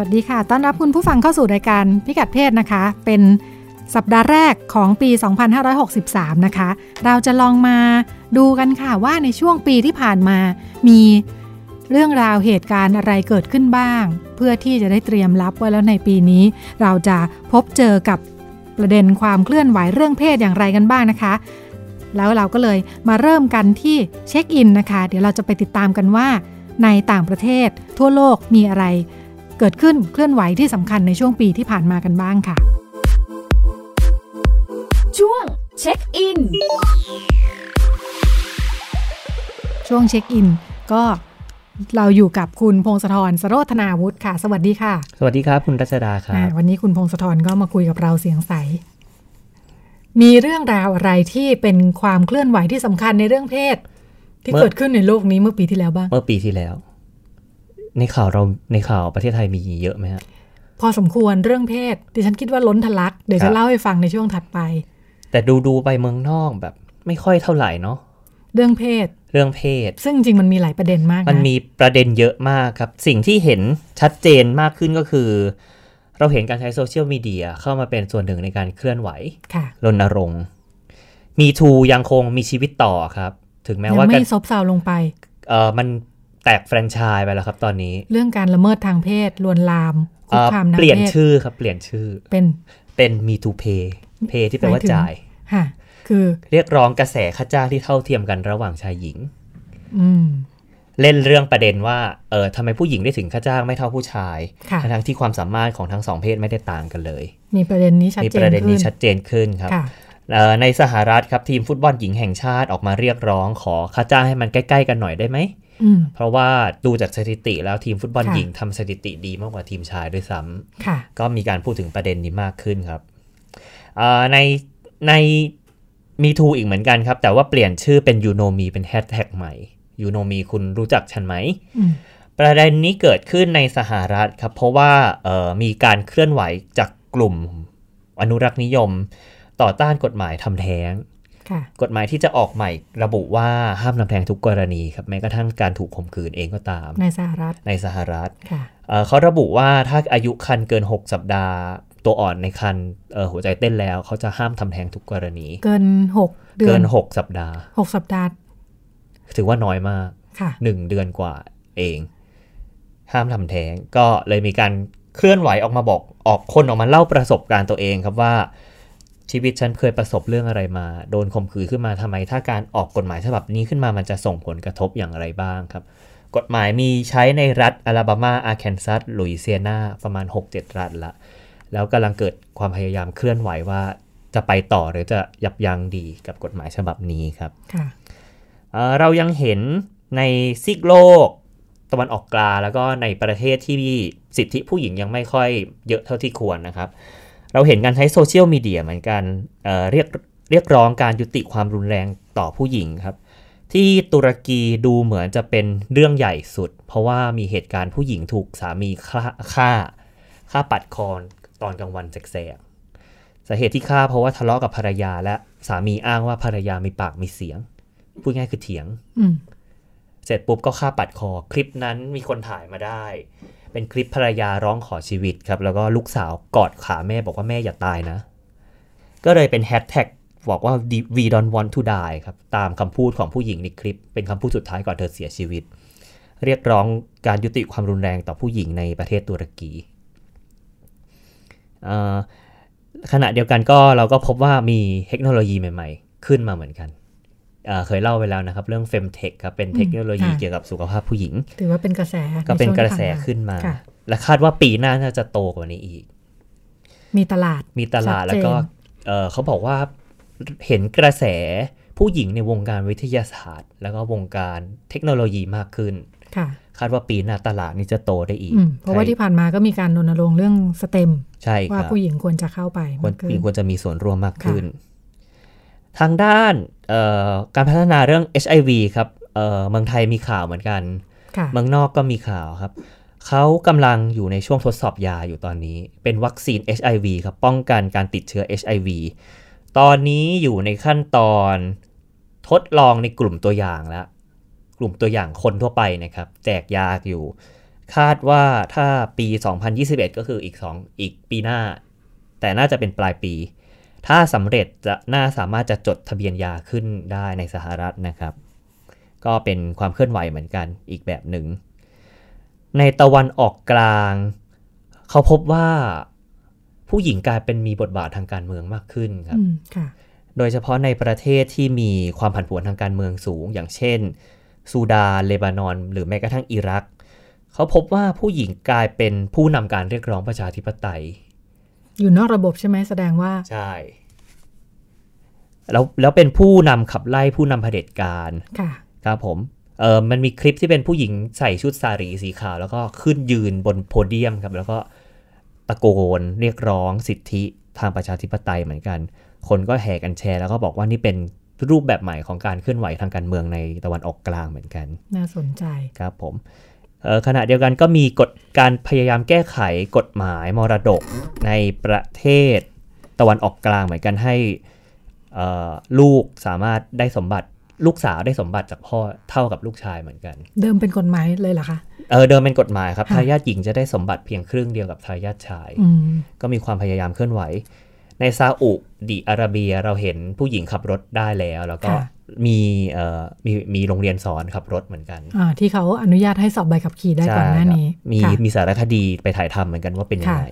วัสดีค่ะ ต้อนรับคุณผู้ฟังเข้าสู่รายการพิกัดเพศนะคะ เป็นสัปดาห์แรกของปี 2563 นะคะ เราจะลองมาดูกันค่ะว่าในช่วงปีที่ผ่านมา มีเรื่องราวเหตุการณ์อะไรเกิดขึ้นบ้าง เพื่อที่จะได้เตรียมรับไว้แล้วในปีนี้ เราจะพบเจอกับประเด็นความเคลื่อนไหวเรื่องเพศอย่างไรกันบ้างนะคะ แล้วเราก็เลยมาเริ่มกันที่เช็คอินนะคะ เดี๋ยวเราจะไปติดตามกันว่า ในต่างประเทศทั่วโลกมีอะไร เกิดขึ้นเคลื่อนไหวที่สำคัญในช่วงปีที่ผ่านมากันบ้างค่ะ ช่วงเช็คอิน ช่วงเช็คอินก็เราอยู่กับคุณพงศธรสโรธนาวุฒิค่ะ สวัสดีค่ะ สวัสดีครับ คุณรัชดาครัอ่าบวันนี้คุณพงศธรก็มาคุยกับเราเสียงใส มีเรื่องราวอะไรที่เป็นความเคลื่อนไหวที่สำคัญในเรื่องเพศ ที่เกิดขึ้นในโลกนี้เมื่อปีที่แล้วบ้าง เมื่อปีที่แล้ว ในข่าวเราในข่าวประเทศไทยมีเยอะไหมฮะพอสมควรเรื่องเพศดิฉันคิดว่าล้นทะลัก เดี๋ยวครัจะบเล่าให้ฟังในช่วงถัดไป แต่ดูดูไปเมืองนอกแบบ ไม่ค่อยเท่าไหร่เนาะเรื่องเพศ เรื่องเพศ ซึ่งจริงๆมันมีหลายประเด็นมากนะมันมีประเด็นเยอะมากครับ สิ่งที่เห็นชัดเจนมากขึ้นก็คือ เราเห็นการใช้โซเชียลมีเดียเข้ามาเป็นส่วนหนึ่งในการเคลื่อนไหวค่ะรณรงค์มีทูยังคงมีชีวิตต่อครับ ถึงแม้ยังว่าไม่การซบเซาลงไปเออมัน แตกแฟรนไชส์ไปแล้วครับตอนนี้ เรื่องการละเมิดทางเพศลวนลามคุเอ่กอคามทางเปลี่ยนเพศชื่อครับเปลี่ยนชื่อเป็นเป็น me to pay pay ที่แปลว่าจ่ายค่ะคือเรียกร้องกระแสค่าจ้างที่เท่าเทียมกันระหว่างชายหญิง อืมเล่นเรื่องประเด็นว่าเออทำไมผู้หญิงได้ถึงค่าจ้างไม่เท่าผู้ชายค่ะทั้งๆที่ความสามารถของทั้งสองเพศไม่ได้ต่างกันเลย มีประเด็นนี้ชัดมีเจปนระเด็นขึ้นี้นชัดเจนขึ้นครับค่ะเอ่อในสหรัฐครับทีมฟุตบอลหญิงแห่งชาติออกมาเรียกร้องขอค่าจ้างให้มันใกล้ ๆ กันหน่อยได้ไหมอืม เพราะว่าดูจากสถิติแล้วทีมฟุตบอลค่ะหญิงทำสถิติดีมากกว่าทีมชายด้วยซ้ำค่ะก็มีการพูดถึงประเด็นนี้มากขึ้นครับเอ่อในในมีทูอีกเหมือนกันครับ แต่ว่าเปลี่ยนชื่อเป็นยูโนมีเป็นแฮชแท็กใหม่ยูโนมีคุณรู้จักฉันไหมอืมประเด็นนี้เกิดขึ้นในสหรัฐครับ เพราะว่าเอ่อมีการเคลื่อนไหวจากกลุ่มอนุรักษ์นิยม ต่อต้านกฎหมายทำแท้งค่ะ กฎหมายที่จะออกใหม่ระบุว่าห้ามทำแท้งทุกกรณีครับแม้กระทั่งการถูกข่มขืนเองก็ตาม ในสหรัฐในสหรัฐค่ะเอ่อเขาระบุว่าถ้าอายุคันเกิน 6 สัปดาห์ ตัวอ่อนในคันเอ่อหัวใจเต้นแล้ว เขาจะห้ามทำแท้งทุกกรณี เกินหกเดือนเกิน6 สัปดาห์หกสัปดาห์ ถือว่าน้อยมากค่ะ1เดือนกว่าเอง ห้ามทำแท้งก็เลยมีการเคลื่อนไหวออกมาบอกออกคนออกมาเล่าประสบการณ์ตัวเองครับว่า ชีวิตฉันเคยประสบเรื่องอะไรมา โดนข่มขืนขึ้นมาทำไม ถ้าการออกกฎหมายฉบับนี้ขึ้นมามันจะส่งผลกระทบอย่างไรบ้างครับ กฎหมายมีใช้ในรัฐอลาบามาอาร์แคนซัสลุยเซียนาประมาณ 6-7 รัฐละแล้วกำลังเกิดความพยายามเคลื่อนไหวว่าจะไปต่อหรือจะยับยั้งดีกับกฎหมายฉบับนี้ครับค่ะเอ่อเรายังเห็นในซีกโลกตะวันออกกลางแล้วก็ในประเทศที่สิทธิผู้หญิงยังไม่ค่อยเยอะเท่าที่ควรนะครับ เราเห็นการใช้โซเชียลมีเดียเหมือนกันเอ่อเรียกเรียกร้องการยุติความรุนแรงต่อผู้หญิงครับ ที่ตุรกีดูเหมือนจะเป็นเรื่องใหญ่สุด เพราะว่ามีเหตุการณ์ผู้หญิงถูกสามีฆ่าฆ่าฆ่าปัดคอตอนกลางวันแสกๆสาเหตุที่ฆ่าเพราะว่าทะเลาะกับภรรยาและสามีอ้างว่าภรรยามีปากมีเสียง พูดง่ายคือเถียงอืมเสร็จปุ๊บก็ฆ่าปัดคอ คลิปนั้นมีคนถ่ายมาได้ เป็นคลิปภรรยาร้องขอชีวิตครับ แล้วก็ลูกสาวกอดขาแม่บอกว่าแม่อย่าตายนะ ก็เลยเป็นแฮชแท็กบอกว่า we don't want to die ครับ ตามคำพูดของผู้หญิงในคลิป เป็นคำพูดสุดท้ายก่อนเธอเสียชีวิต เรียกร้องการยุติความรุนแรงต่อผู้หญิงในประเทศตุรกีเอ่อขณะเดียวกันก็เราก็พบว่ามีเทคโนโลยีใหม่ ๆ ขึ้นมาเหมือนกัน เอ่อเคยเล่าไปแล้วนะครับ เรื่อง Femtech ครับเป็นเทคโนโลยีค่ะเกี่ยวกับสุขภาพผู้หญิง ถือว่าเป็นกระแส ก็เป็นใช่วงกระแสที่ผ่ขึ้นมาค่ะและคาดว่าปีหน้าน่าจะโตกว่านี้อีก มีตลาดมีตลาดชัดเจนแล้วก็เอ่อเขาบอกว่าเห็นกระแสผู้หญิงในวงการวิทยาศาสตร์ แล้วก็วงการเทคโนโลยีมากขึ้นค่ะคาดว่าปีหน้าตลาดนี้จะโตได้อีกอืมเพราะว่าที่ผ่านมาก็มีการรณรงค์เรื่องสเต็มใช่คว่ารับผู้หญิงควรจะเข้าไปควรมากขึ้นผู้หญิงควรจะมีส่วนร่วมมากขึ้น ทางด้านเอ่อการพัฒนาเรื่อง HIV ครับเอ่อเมืองไทยมีข่าวเหมือนกันค่ะเมืองนอกก็มีข่าวครับเขากำลังอยู่ในช่วงทดสอบยาอยู่ตอนนี้ เป็นวัคซีน HIV ครับ ป้องกันการติดเชื้อ HIV ตอนนี้อยู่ในขั้นตอนทดลองในกลุ่มตัวอย่างแล้ว กลุ่มตัวอย่างคนทั่วไปนะครับ แจกยาอยู่ คาดว่าถ้าปี 2021 ก็คืออีก 2 อีกปีหน้า แต่น่าจะเป็นปลายปี ถ้าสำเร็จจะน่าสามารถจะจดทะเบียนยาขึ้นได้ในสหรัฐนะครับ ก็เป็นความเคลื่อนไหวเหมือนกันอีกแบบหนึ่ง ในตะวันออกกลาง เขาพบว่าผู้หญิงกลายเป็นมีบทบาททางการเมืองมากขึ้นครับอืมค่ะโดยเฉพาะในประเทศที่มีความผันผวนทางการเมืองสูง อย่างเช่นซูดานเลบานอน หรือแม้กระทั่งอิรัก เขาพบว่าผู้หญิงกลายเป็นผู้นำการเรียกร้องประชาธิปไตย อยู่นอกระบบใช่ไหมแสดงว่า ใช่แล้วแล้วเป็นผู้นำขับไล่ผู้นำเผด็จการค่ะครับผมเออมันมีคลิปที่เป็นผู้หญิงใส่ชุดสารีสีขาว แล้วก็ขึ้นยืนบนโพเดียมครับ แล้วก็ตะโกนเรียกร้องสิทธิทางประชาธิปไตยเหมือนกัน คนก็แห่กันแชร์ แล้วก็บอกว่านี่เป็นรูปแบบใหม่ของการเคลื่อนไหวทางการเมืองในตะวันออกกลางเหมือนกัน น่าสนใจครับผมเอ่อ ขณะเดียวกันก็มีกฎการพยายามแก้ไขกฎหมายมรดกในประเทศตะวันออกกลางเหมือนกันให้เอ่อลูกสามารถได้สมบัติลูกสาวได้สมบัติจากพ่อเท่ากับลูกชายเหมือนกัน เดิมเป็นกฎหมายเลยเหรอคะเออเดิมเป็นกฎหมายครับค่ะทายาทหญิงจะได้สมบัติเพียงครึ่งเดียวกับทายาทชายอืมก็มีความพยายามเคลื่อนไหว ในซาอุดิอาระเบียเราเห็นผู้หญิงขับรถได้แล้ว แล้วก็ค่ะมีเอ่อมีมีโรงเรียนสอนขับรถเหมือนกันอ่าที่เขาอนุญาตให้สอบใบขับขี่ได้ก่อนหน้านี้ใช่ครับมีค่ะมีสารคดีไปถ่ายทำเหมือนกันว่าเป็นยังค่ะไง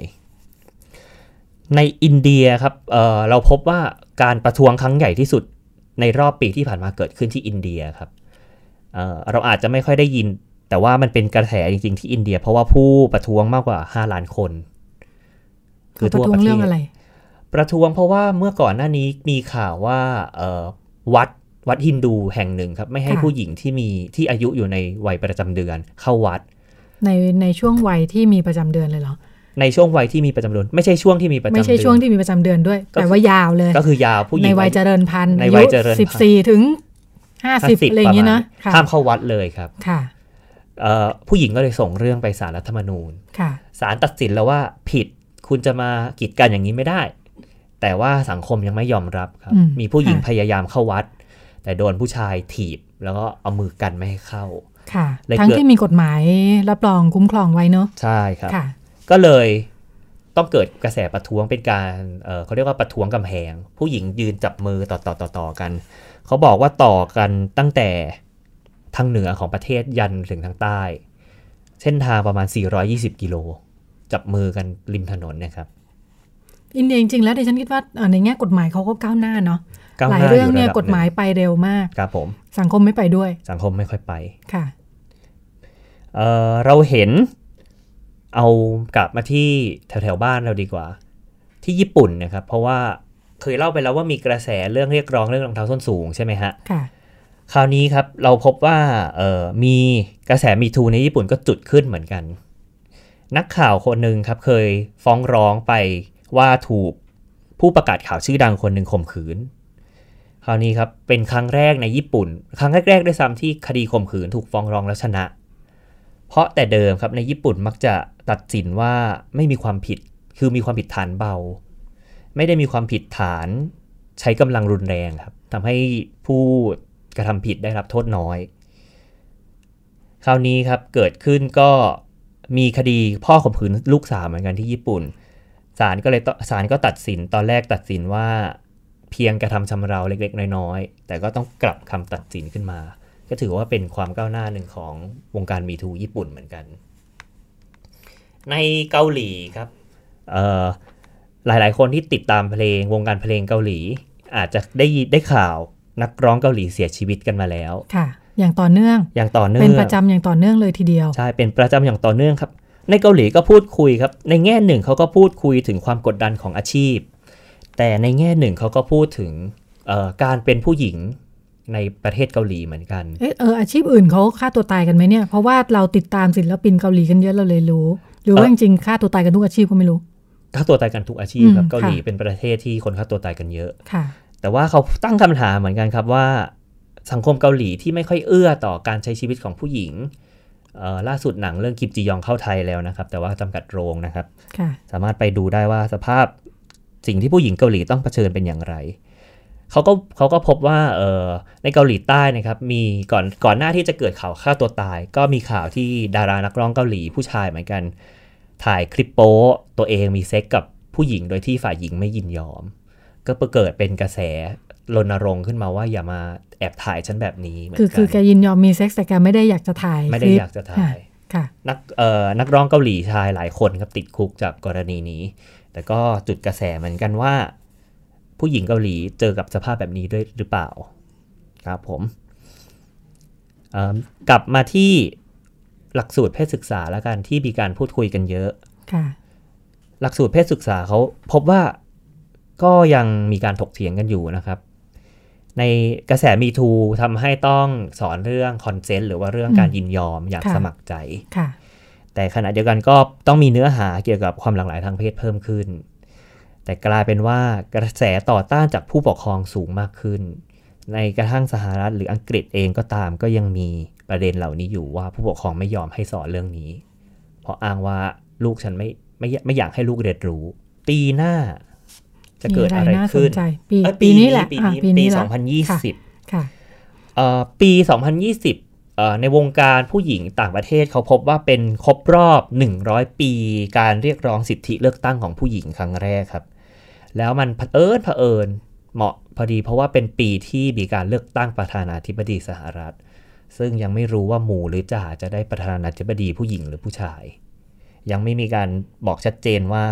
ในอินเดียครับเอ่อเราพบว่าการประท้วงครั้งใหญ่ที่สุดในรอบปีที่ผ่านมาเกิดขึ้นที่อินเดียครับเอ่อเราอาจจะไม่ค่อยได้ยิน แต่ว่ามันเป็นกระแสจริงๆที่อินเดีย เพราะว่าผู้ประท้วงมากกว่า 5 ล้านคนเขาประท้วงเรื่องอะไร ประท้วงเพราะว่าเมื่อก่อนหน้านี้มีข่าวว่าเอ่อวัดวัดฮินดูแห่งหนึ่งครับ ไม่ให้ค่ะผู้หญิงที่มีที่อายุอยู่ในวัยประจำเดือน เข้าวัด ในในช่วงวัยที่มีประจำเดือนเลยเหรอในช่วงวัยที่มีประจำเดือนไม่ใช่ช่วงที่มีประจำเดืไม่อนใช่ช่วงที่มีประจำเดือนด้วยก็คือแต่ว่ายาวเลย ก็คือยาวผู้หญิในงวัยเจริญพันธุ์ในอาวัยุยเจริญพันธุ์สิบสี่ถึงห้าสิบ50อะไรอย่างนี้นะประมาณค่ะห้ามเข้าวัดเลยครับค่ะเอ่อผู้หญิงก็เลยส่งเรื่องไปศาลรัฐธรรมนูญค่ะศาลตัดสินแล้วว่าผิดคุณจะมากีดกันอย่างนี้ไม่ได้ แต่ว่าสังคมยังไม่ยอมรับครับอืมมีผู้หญิงค่ะพยายามเข้าวัด แต่โดนผู้ชายถีบ แล้วก็เอามือกันไม่ให้เข้าค่ะเลยทั้งเกิดที่มีกฎหมายรับรองคุ้มครองไว้เนอะใช่ครับค่ะก็เลยต้องเกิดกระแสประท้วงเป็นการเอ่อเขาเรียกว่าประท้วงกำแพง ผู้หญิงยืนจับมือต่อต่อต่อต่อกัน เขาบอกว่าต่อกันตั้งแต่ทางเหนือของประเทศยันถึงทางใต้ เส้นทางประมาณ 420 กิโล จับมือกันริมถนนเนะครับ อินเดียจริงๆแล้วดิฉันคิดว่าเอ่อในแง่กฎหมายเขาก็ก้าวหน้าเนาะก้าวหหลายน้าเรื่องยู่เนี่ยระดับกฎหมายนึ่ไปเร็วมากงครับผมสังคมไม่ไปด้วย สังคมไม่ค่อยไปค่ะเอ่อเราเห็นเอากลับมาที่แถวแถวๆบ้านเราดีกว่า ที่ญี่ปุ่นนะครับ เพราะว่าเคยเล่าไปแล้วว่ามีกระแสเรื่องเรียกร้องเรื่องรองเท้าส้นสูงใช่ไหมฮะค่ะคราวนี้ครับเราพบว่าเอ่อมีกระแสมีทูในญี่ปุ่นก็จุดขึ้นเหมือนกัน นักข่าวคนหนึ่งครับเคยฟ้องร้องไป ว่าถูกผู้ประกาศข่าวชื่อดังคนหนึ่งข่มขืน คราวนี้ครับเป็นครั้งแรกในญี่ปุ่น ครั้งแรกๆด้วยซ้ำที่คดีข่มขืนถูกฟ้องร้องแล้วชนะ เพราะแต่เดิมครับในญี่ปุ่นมักจะตัดสินว่าไม่มีความผิดคือมีความผิดฐานเบา ไม่ได้มีความผิดฐานใช้กำลังรุนแรงครับทำให้ผู้กระทำผิดได้รับโทษน้อย คราวนี้ครับเกิดขึ้นก็มีคดีพ่อข่มขืนลูกสาวเหมือนกันที่ญี่ปุ่น ศาลก็เลยตศาลก็ตัดสินตอนแรกตัดสินว่า เพียงกระทำชำเราเล็กๆ น้อยๆ แต่ก็ต้องกลับคำตัดสินขึ้นมา ก็ถือว่าเป็นความก้าวหน้าหนึ่งของวงการมีทูญี่ปุ่นเหมือนกัน ในเกาหลีครับเอ่อหลายๆ คนที่ติดตามเพลงวงการเพลงเกาหลี อาจจะได้ยินได้ข่าวนักร้องเกาหลีเสียชีวิตกันมาแล้ว ค่ะ อย่างต่อเนื่อง อย่างต่อเนื่อง เป็นประจำอย่างต่อเนื่องเลยทีเดียว ใช่ เป็นประจำอย่างต่อเนื่องครับ ในเกาหลีก็พูดคุยครับ ในแง่หนึ่งเขาก็พูดคุยถึงความกดดันของอาชีพ แต่ในแง่หนึ่งเขาก็พูดถึงเอ่อการเป็นผู้หญิงในประเทศเกาหลีเหมือนกันเออเอออาชีพอื่นเขาฆ่าตัวตายกันไหมเนี่ย เพราะว่าเราติดตามศิลปินเกาหลีกันเยอะเราเลยรู้ หรือว่าเอ่จอริงๆฆ่าตัวตายกันทุกอาชีพก็ไม่รู้ฆ่าตัวตายกันทุกอาชีพครับอืมเกาหลีค่ะเป็นประเทศที่คนฆ่าตัวตายกันเยอะค่ะ แต่ว่าเขาตั้งคำถามเหมือนกันครับว่า สังคมเกาหลีที่ไม่ค่อยเอื้อต่อการใช้ชีวิตของผู้หญิงเอ่อ ล่าสุดหนังเรื่องกิมจียองเข้าไทยแล้วนะครับ แต่ว่าจำกัดโรงนะครับค่ะสามารถไปดูได้ว่าสภาพสิ่งที่ผู้หญิงเกาหลีต้องเผชิญเป็นอย่างไรเขาก็เขาก็พบว่าเออในเกาหลีใต้นะครับมีก่อนก่อนหน้าที่จะเกิดข่าวฆ่าตัวตาย ก็มีข่าวที่ดารานักร้องเกาหลีผู้ชายเหมือนกัน ถ่ายคลิปโป๊ตัวเองมีเซ็กกับผู้หญิงโดยที่ฝ่ายหญิงไม่ยินยอม ก็เกิดเป็นกระแส รณรงค์ขึ้นมาว่าอย่ามาแอบถ่ายฉันแบบนี้เหมือนคือกัคือแกยินยอมมีเซ็กซ์แต่แกไม่ได้อยากจะถ่าย ไม่ได้คลิปอยากจะถ่ายค่ะนักเอ่อนักร้องเกาหลีชายหลายคนครับติดคุกจากกรณีนี้ แต่ก็จุดกระแสเหมือนกันว่า ผู้หญิงเกาหลีเจอกับสภาพแบบนี้ด้วยหรือเปล่า ครับผมเอิ่มกลับมาที่หลักสูตรเพศศึกษาแล้วกันที่มีการพูดคุยกันเยอะค่ะหลักสูตรเพศศึกษาเขาพบว่าก็ยังมีการถกเถียงกันอยู่นะครับ ในกระแสมีทูทำให้ต้องสอนเรื่องคอนเซนต์หรือว่าเรื่องการยินยอมอย่างค่ะสมัครใจค่ะแต่ขณะเดียวกันก็ต้องมีเนื้อหาเกี่ยวกับความหลากหลายทางเพศเพิ่มขึ้น แต่กลายเป็นว่ากระแสต่อต้านจากผู้ปกครองสูงมากขึ้น ในกระทั่งสหรัฐหรืออังกฤษเองก็ตามก็ยังมีประเด็นเหล่านี้อยู่ว่าผู้ปกครองไม่ยอมให้สอนเรื่องนี้ เพราะอ้างว่าลูกฉันไม่ไม่ไม่อยากให้ลูกเรียนรู้ปีหน้า จะเกิดอะไรมีน่าสขึ้นนใจปีเอ้ยปีนี้แหละปีอะนี้ปีปีนี้แหละ2020ค่ะเอ่อปี 2020เอ่อในวงการผู้หญิงต่างประเทศเขาพบว่าเป็นครบรอบ 100 ปี การเรียกร้องสิทธิเลือกตั้งของผู้หญิงครั้งแรกครับ แล้วมันเผอิญเผอิญเหมาะพอดีเพราะว่าเป็นปีที่มีการเลือกตั้งประธานาธิบดีสหรัฐ ซึ่งยังไม่รู้ว่าหมู่หรือจ่าจะได้ประธานาธิบดีผู้หญิงหรือผู้ชาย ยังไม่มีการบอกชัดเจนว่า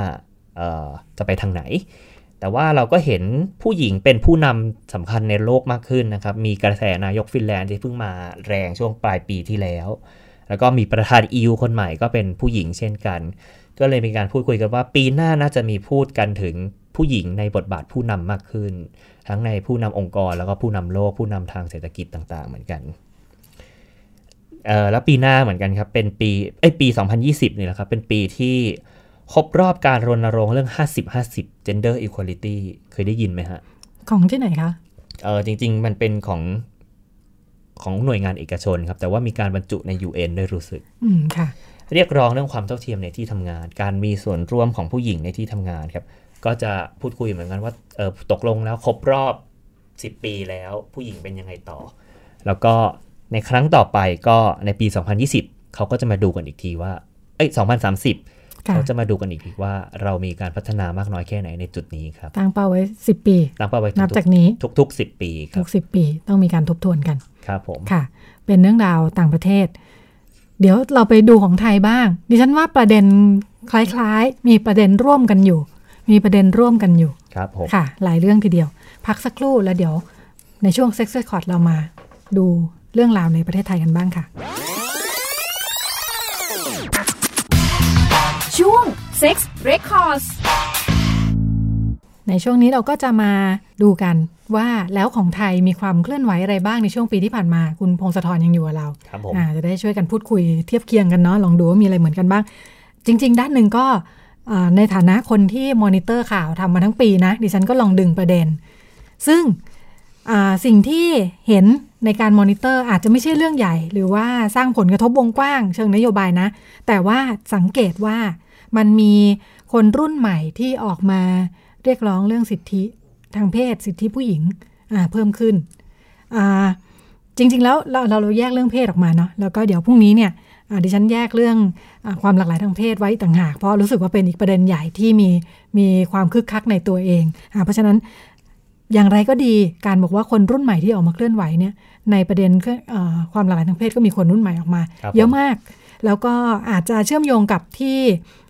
เอ่อจะไปทางไหน แต่ว่าเราก็เห็นผู้หญิงเป็นผู้นำสำคัญในโลกมากขึ้นนะครับ มีกระแสนายกฟินแลนด์ที่เพิ่งมาแรงช่วงปลายปีที่แล้ว แล้วก็มีประธาน EU คนใหม่ก็เป็นผู้หญิงเช่นกัน ก็เลยมีการพูดคุยกันว่าปีหน้าน่าจะมีพูดกันถึงผู้หญิงในบทบาทผู้นำมากขึ้น ทั้งในผู้นำองค์กรแล้วก็ผู้นำโลกผู้นำทางเศรษฐกิจต่างๆ เหมือนกันเอ่อแล้วปีหน้าเหมือนกันครับเป็นปีเอ้ยปี 2020นี่แหละครับเป็นปีที่ ครบรอบการรณรงค์เรื่อง 50-50 gender equality เคยได้ยินไหมฮะ ของที่ไหนคะ เออจริง ๆ มันเป็นของของหน่วยงานเอกชนครับ แต่ว่ามีการบรรจุใน UN ด้วยรู้สึก อืมค่ะ เรียกร้องเรื่องความเท่าเทียมในที่ทำงาน การมีส่วนร่วมของผู้หญิงในที่ทำงานครับ ก็จะพูดคุยเหมือนกันว่าเออตกลงแล้วครบรอบ 10 ปีแล้วผู้หญิงเป็นยังไงต่อ แล้วก็ในครั้งต่อไปก็ในปี 2020 เขาก็จะมาดูกันอีกทีว่า เอ้ย2030ค่ะ เขาจะมาดูกันอีกทีว่าเรามีการพัฒนามากน้อยแค่ไหนในจุดนี้ครับตั้งเป้าไว้สิบปีตั้งเป้าไว้นับทุจากกนี้ๆทุกๆ 10 ปีคทุรับกสิบปีต้องมีการทบทวนกันครับผมค่ะ เป็นเรื่องราวต่างประเทศ เดี๋ยวเราไปดูของไทยบ้าง ดิฉันว่าประเด็นคล้ายๆ มีประเด็นร่วมกันอยู่ มีประเด็นร่วมกันอยู่ครับผมค่ะ หลายเรื่องทีเดียว พักสักครู่แล้วเดี๋ยวในช่วงเซ็กซ์คอร์ดเรามา ดูเรื่องราวในประเทศไทยกันบ้างค่ะ Sex Records ในช่วงนี้เราก็จะมาดูกันว่าแล้วของไทยมีความเคลื่อนไหวอะไรบ้างในช่วงปีที่ผ่านมา คุณพงศธรยังอยู่กับเราครับผมอ่าจะได้ช่วยกันพูดคุยเทียบเคียงกันเนาะลองดูว่ามีอะไรเหมือนกันบ้าง จริง ๆ ด้านหนึ่งก็อ่าในฐานะคนที่มอนิเตอร์ข่าวทำมาทั้งปีนะ ดิฉันก็ลองดึงประเด็น ซึ่งอ่าสิ่งที่เห็นในการมอนิเตอร์อาจจะไม่ใช่เรื่องใหญ่ หรือว่าสร้างผลกระทบวงกว้าง เชิงนโยบายนะ แต่ว่าสังเกตว่า มันมีคนรุ่นใหม่ที่ออกมาเรียกร้องเรื่องสิทธิทางเพศ สิทธิผู้หญิงอ่าเพิ่มขึ้นอ่าจริง ๆ แล้วเราเราเราแยกเรื่องเพศออกมาเนาะแล้วก็เดี๋ยวพรุ่งนี้เนี่ยอ่าดิฉันแยกเรื่องอาความหลากหลายทางเพศไว้ต่างหาก เพราะรู้สึกว่าเป็นอีกประเด็นใหญ่ที่มีมีความคึกคักในตัวเองอาเพราะฉะนั้นอย่างไรก็ดีการบอกว่าคนรุ่นใหม่ที่ออกมาเคลื่อนไหวเนี่ยในประเด็นเครื่องเออความหลากหลายทางเพศก็มีคนรุ่นใหม่ออกมาครับเยอะผมมาก แล้วก็อาจจะเชื่อมโยงกับที่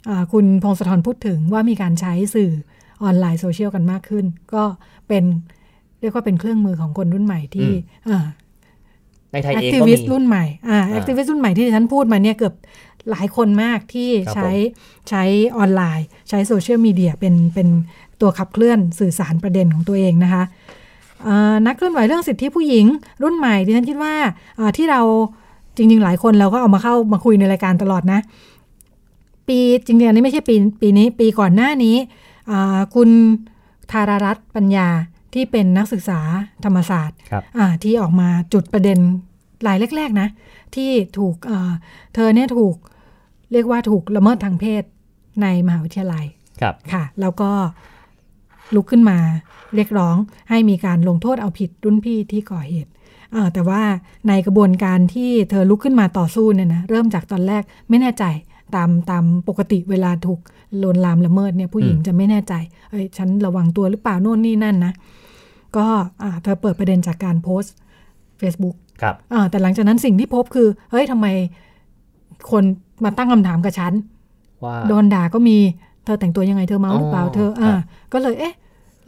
อ่าคุณพงศธรพูดถึงว่ามีการใช้สื่อออนไลน์โซเชียลกันมากขึ้น ก็เป็นเรียกว่าเป็นเครื่องมือของคนรุ่นใหม่ที่อ่าในไทยเอคงทิก็มี activist รุ่นใหม่อ่าอ่า activistรุ่นใหม่ที่ดิฉันพูดมาเนี่ยเกือบหลายคนมากที่ครับใช้ใช้ออนไลน์ ใช้โซเชียลมีเดียเป็นเป็นตัวขับเคลื่อนสื่อสารประเด็นของตัวเองนะคะเอ่อนักเคลื่อนไหวเรื่องสิทธิผู้หญิงรุ่นใหม่ดิฉันคิดว่าเอ่อที่เรา จริง ๆ หลายคนเราก็เอามาเข้ามาคุยในรายการตลอดนะ ปีจริงๆอันนี้ไม่ใช่ปีปีนี้ปีก่อนหน้านี้อ่าคุณธารารัตน์ปัญญาที่เป็นนักศึกษาธรรมศาสตร์ครับอ่าที่ออกมาจุดประเด็นรายแรก ๆ นะ ที่ถูกเอ่อเธอเนี่ยถูกเรียกว่าถูกละเมิดทางเพศในมหาวิทยาลัยครับค่ะ แล้วก็ลุกขึ้นมาเรียกร้องให้มีการลงโทษเอาผิดรุ่นพี่ที่ก่อเหตุเอ่อ แต่ว่าในกระบวนการที่เธอลุกขึ้นมาต่อสู้เนี่ยนะเริ่มจากตอนแรกไม่แน่ใจตามตามปกติเวลาถูกลวนลามละเมิดเนี่ยผู้หญิงอืมจะไม่แน่ใจเอ้ยฉันระวังตัวหรือเปล่าโน่นนี่นั่นนะก็อ่าเธอเปิดประเด็นจากการโพสต์ Facebook ครับอ่าแต่หลังจากนั้นสิ่งที่พบคือเฮ้ยทำไมคนมาตั้งคำถามกับฉันว่าโดนด่าก็มีเธอแต่งตัวยังไงเธอเมาหรือเปล่าอ๋อเธอครัอ่าบก็เลยเอ๊ะ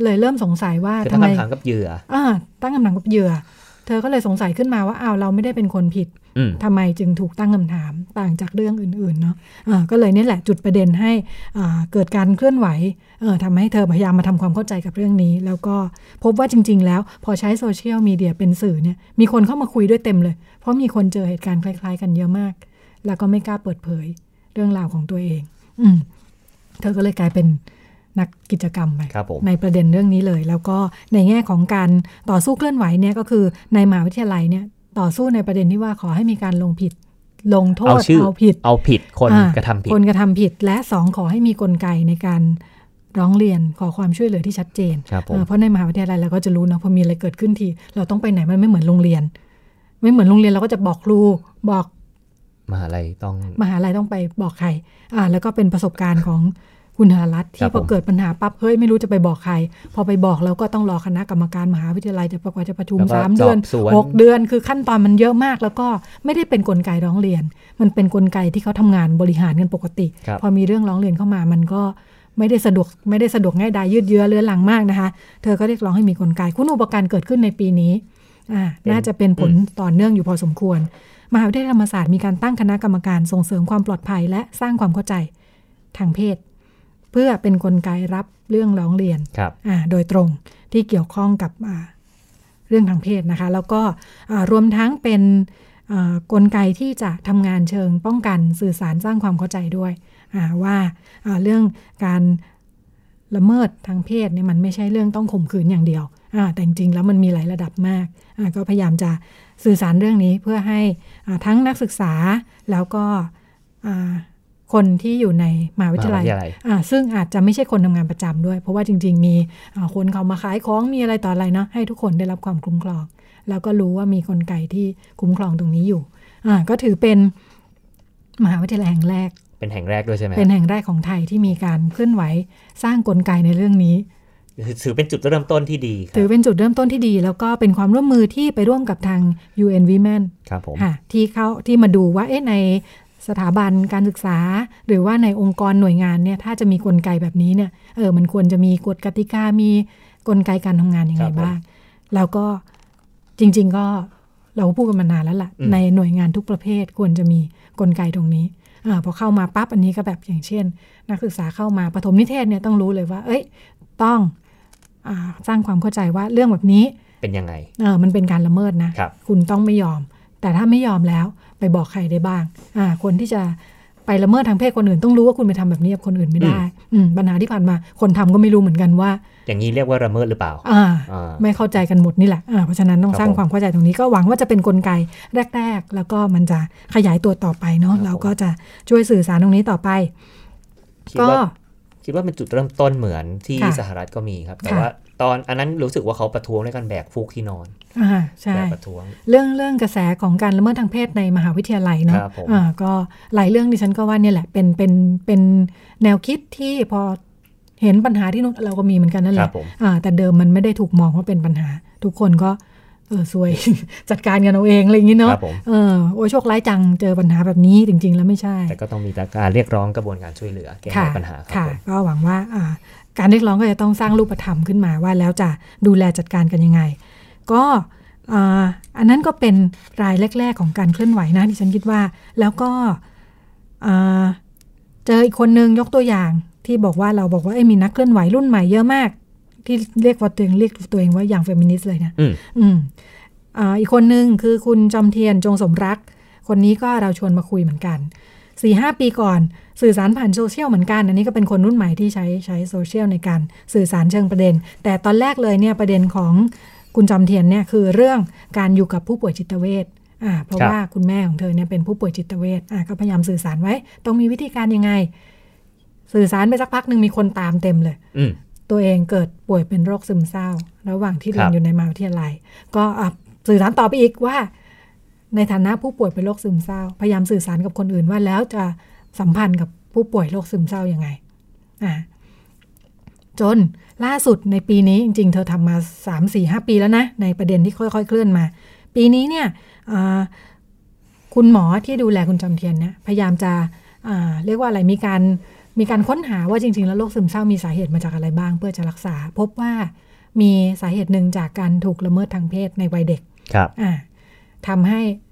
เลยเริ่มสงสัยว่าคือทำตั้งไมคำถามกับเหยื่ออ่าตั้งคำถามกับเหยื่อ เธอก็เลยสงสัยขึ้นมาว่าอ้าวเราไม่ได้เป็นคนผิดอืมทำไมจึงถูกตั้งคำถามต่างจากเรื่องอื่นๆเนาะอ่าก็เลยนี่แหละจุดประเด็นให้อ่าเกิดการเคลื่อนไหวเอ่อทำให้เธอพยายามมาทำความเข้าใจกับเรื่องนี้ แล้วก็พบว่าจริง ๆ แล้วพอใช้โซเชียลมีเดียเป็นสื่อเนี่ยมีคนเข้ามาคุยด้วยเต็มเลย เพราะมีคนเจอเหตุการณ์คล้าย ๆ กันเยอะมาก แล้วก็ไม่กล้าเปิดเผยเรื่องราวของตัวเอง อืมเธอก็เลยกลายเป็น นักกิจกรรมไปครับผมในประเด็นเรื่องนี้เลย แล้วก็ในแง่ของการต่อสู้เคลื่อนไหวเนี่ยก็คือในมหาวิทยาลัยเนี่ยต่อสู้ในประเด็นที่ว่าขอให้มีการลงผิดลงโทเอาษชื่อเอาผิดเอาผิดคนอ่ากระทำผิดคนกระทำผิด และสองขอให้มีกลไกในการร้องเรียนขอความช่วยเหลือที่ชัดเจนครับผมเออเพราะในมหาวิทยาลัยเราก็จะรู้นะพอมีอะไรเกิดขึ้นที เราต้องไปไหนมันไม่เหมือนโรงเรียน ไม่เหมือนโรงเรียนเราก็จะบอกครูบอกมหาลัยต้องมหาลัยต้องไปบอกใครอ่าแล้วก็เป็นประสบการณ์ของ คุณธนรัตน์ครัที่บพอผมเกิดปัญหาปั๊บเฮ้ยไม่รู้จะไปบอกใคร พอไปบอกแล้วก็ต้องรอคณะกรรมการมหาวิทยาลัยจะประกว่าจะประชุมแล้วก็สามเดือนสอบสวนหกเดือนคือขั้นตอนมันเยอะมาก แล้วก็ไม่ได้เป็นกลไกร้องเรียน มันเป็นกลไกที่เขาทำงานบริหารกันปกติครับพอมีเรื่องร้องเรียนเข้ามามันก็ไม่ได้สะดวกไม่ได้สะดวกง่ายดายยืดเยื้อเรื้อรังมากนะคะ เธอก็เรียกร้องให้มีกลไกคุณอุปการเกิดขึ้นในปีนี้อ่าน่าจะเป็นผลต่อเนื่องอยู่พอสมควร มหาวิทยาลัยธรรมศาสตร์มีการตั้งคณะกรรมการส่งเสริมความปลอดภัย และสร้างความเข้าใจทางเพศเพื่อเป็นนกลไกรับเรื่องร้องเรียนครับอ่าโดยตรงที่เกี่ยวข้องกับอ่าเรื่องทางเพศนะคะ แล้วก็อ่ารวมทั้งเป็นอ่ากลไกที่จะทำงานเชิงป้องกันสื่อสารสร้างความเข้าใจด้วยอ่าว่าอ่าเรื่องการละเมิดทางเพศเนี่ยมันไม่ใช่เรื่องต้องข่มขืนอย่างเดียวอ่าแต่จริงๆแล้วมันมีหลายระดับมากอ่าก็พยายามจะสื่อสารเรื่องนี้เพื่อให้อ่าทั้งนักศึกษาแล้วก็อ่า คนที่อยู่ในมหาวิทยาลัยมหาวิทยาลัยอ่าซึ่งอาจจะไม่ใช่คนทำงานประจำด้วย เพราะว่าจริง ๆ มีอ่าคนเขามาขายของมีอะไรต่ออะไรเนาะให้ทุกคนได้รับความคุ้มครอง แล้วก็รู้ว่ามีกลไกที่คุ้มครองตรงนี้อยู่อ่าก็ถือเป็นมหาวิทยาลัยแห่งแรก เป็นแห่งแรกด้วยใช่ไหมเป็นแห่งแรกของไทยที่มีการเคลื่อนไหวสร้างกลไกในเรื่องนี้ถือเป็นจุดเริ่มต้นที่ดีครัถือบเป็นจุดเริ่มต้นที่ดี แล้วก็เป็นความร่วมมือที่ไปร่วมกับทาง UN Women ครับผมค่ะที่เขาที่มาดูว่าเอ๊ะใน สถาบันการศึกษา หรือว่าในองค์กรหน่วยงานเนี่ยถ้าจะมีกลไกแบบนี้เนี่ยเออมันควรจะมีกฎกติกามีกลไกการทำงานยังไงบ้าง แล้วก็จริง ๆ ก็เราพูดกันมานานแล้วล่ะ ในหน่วยงานทุกประเภทควรจะมีกลไกตรงนี้อาพอเข้ามาปั๊บอันนี้ก็แบบอย่างเช่น นักศึกษาเข้ามาปฐมนิเทศเนี่ยต้องรู้เลยว่า เอ้ย ต้องอาสร้างความเข้าใจว่าเรื่องแบบนี้เป็นยังไงเออมันเป็นการละเมิดนะครับคุณต้องไม่ยอม แต่ถ้าไม่ยอมแล้ว ไปบอกใครได้บ้าง อ่า คนที่จะไปละเมิดทางเพศคนอื่นต้องรู้ว่าคุณไปทำแบบนี้กับคนอื่นไม่ได้อืมปัญหาที่ผ่านมา คนทำก็ไม่รู้เหมือนกันว่า อย่างนี้เรียกว่าละเมิดหรือเปล่า อ่าอ่าไม่เข้าใจกันหมดนี่แหละอ่าเพราะฉะนั้นต้องครับสร้างผมความเข้าใจตรงนี้ก็หวังว่าจะเป็นกลไกแรก ๆ แล้วก็มันจะขยายตัวต่อไปเนาะครับเราก็จะช่วยสื่อสารตรงนี้ต่อไปคิดก็ว่าคิดว่าเป็นจุดเริ่มต้นเหมือนที่ค่ะสหรัฐก็มีครับ แต่ค่ะว่า ตอนอันนั้นรู้สึกว่าเขาประท้วงด้วยการแบกฟูกที่นอนอ่าใช่แบกประท้วง เรื่องเรื่องกระแสของการละเมิดทางเพศในมหาวิทยาลัยเนาะครับผมอ่าก็หลายเรื่องดิฉันก็ว่าเนี่ยแหละเป็นเป็นเป็นแนวคิดที่พอเห็นปัญหาที่นู่นเราก็มีเหมือนกันนั่นแหครัละบผมอ่าแต่เดิมมันไม่ได้ถูกมองว่าเป็นปัญหา ทุกคนก็เออซวยจัดการกันเอาเองอะไรอย่างนี้คเนาะรับผมเออโอ้ยโชคร้ายจังเจอปัญหาแบบนี้จริง ๆ แล้วไม่ใช่ แต่ก็ต้องมีการเรียกร้องกระบวนการช่วยเหลือแก้ไขค่ะปัญหาครับค่ะผมก็หวังว่าอ่า การเรียกร้องก็จะต้องสร้างรูปธรรมขึ้นมาว่าแล้วจะดูแลจัดการกันยังไง ก็อ่าอันนั้นก็เป็นรายแรก ๆ ของการเคลื่อนไหวนะที่ฉันคิดว่า แล้วก็อ่าเจออีกคนนึงยกตัวอย่างที่บอกว่าเราบอกว่าเอ้ยมีนักเคลื่อนไหวรุ่นใหม่เยอะมาก ที่เรียกว่าตัวเองเรียกตัวเองว่าอย่างเฟมินิสต์เลยนะอืมอืมอ่าอีกคนหนึ่งคือคุณจอมเทียนจงสมรัก คนนี้ก็เราชวนมาคุยเหมือนกัน สี่ห้าปีก่อน สื่อสารผ่านโซเชียลเหมือนกัน อันนี้ก็เป็นคนรุ่นใหม่ที่ใช้ใช้โซเชียลในการสื่อสารเชิงประเด็น แต่ตอนแรกเลยเนี่ยประเด็นของคุณจอมเทียนเนี่ยคือเรื่องการอยู่กับผู้ป่วยจิตเวชอ่าเพราะครับว่าคุณแม่ของเธอเนี่ยเป็นผู้ป่วยจิตเวชอ่าก็พยายามสื่อสารไว้ ต้องมีวิธีการยังไง สื่อสารไปสักพักหนึ่งมีคนตามเต็มเลยอืมตัวเองเกิดป่วยเป็นโรคซึมเศร้า ระหว่างที่เรียนครับอยู่ในมหาวิทยาลัย ก็อะสื่อสารต่อไปอีกว่า ในฐานะผู้ป่วยเป็นโรคซึมเศร้า พยายามสื่อสารกับคนอื่นว่าแล้วจะสัมพันธ์กับผู้ป่วยโรคซึมเศร้ายังไงอะจนล่าสุดในปีนี้จริง ๆ เธอทำมา 3 4 5 ปีแล้วนะ ในประเด็นที่ค่อยๆ เคลื่อนมา ปีนี้เนี่ยอ่าคุณหมอที่ดูแลคุณจำเทียนเนี่ยพยายามจะอ่าเรียกว่าอะไรมีการมีการค้นหาว่าจริง ๆ แล้วโรคซึมเศร้ามีสาเหตุมาจากอะไรบ้าง เพื่อจะรักษา พบว่ามีสาเหตุหนึ่งจากการถูกละเมิดทางเพศในวัยเด็กครับอ่าทำให้อ่า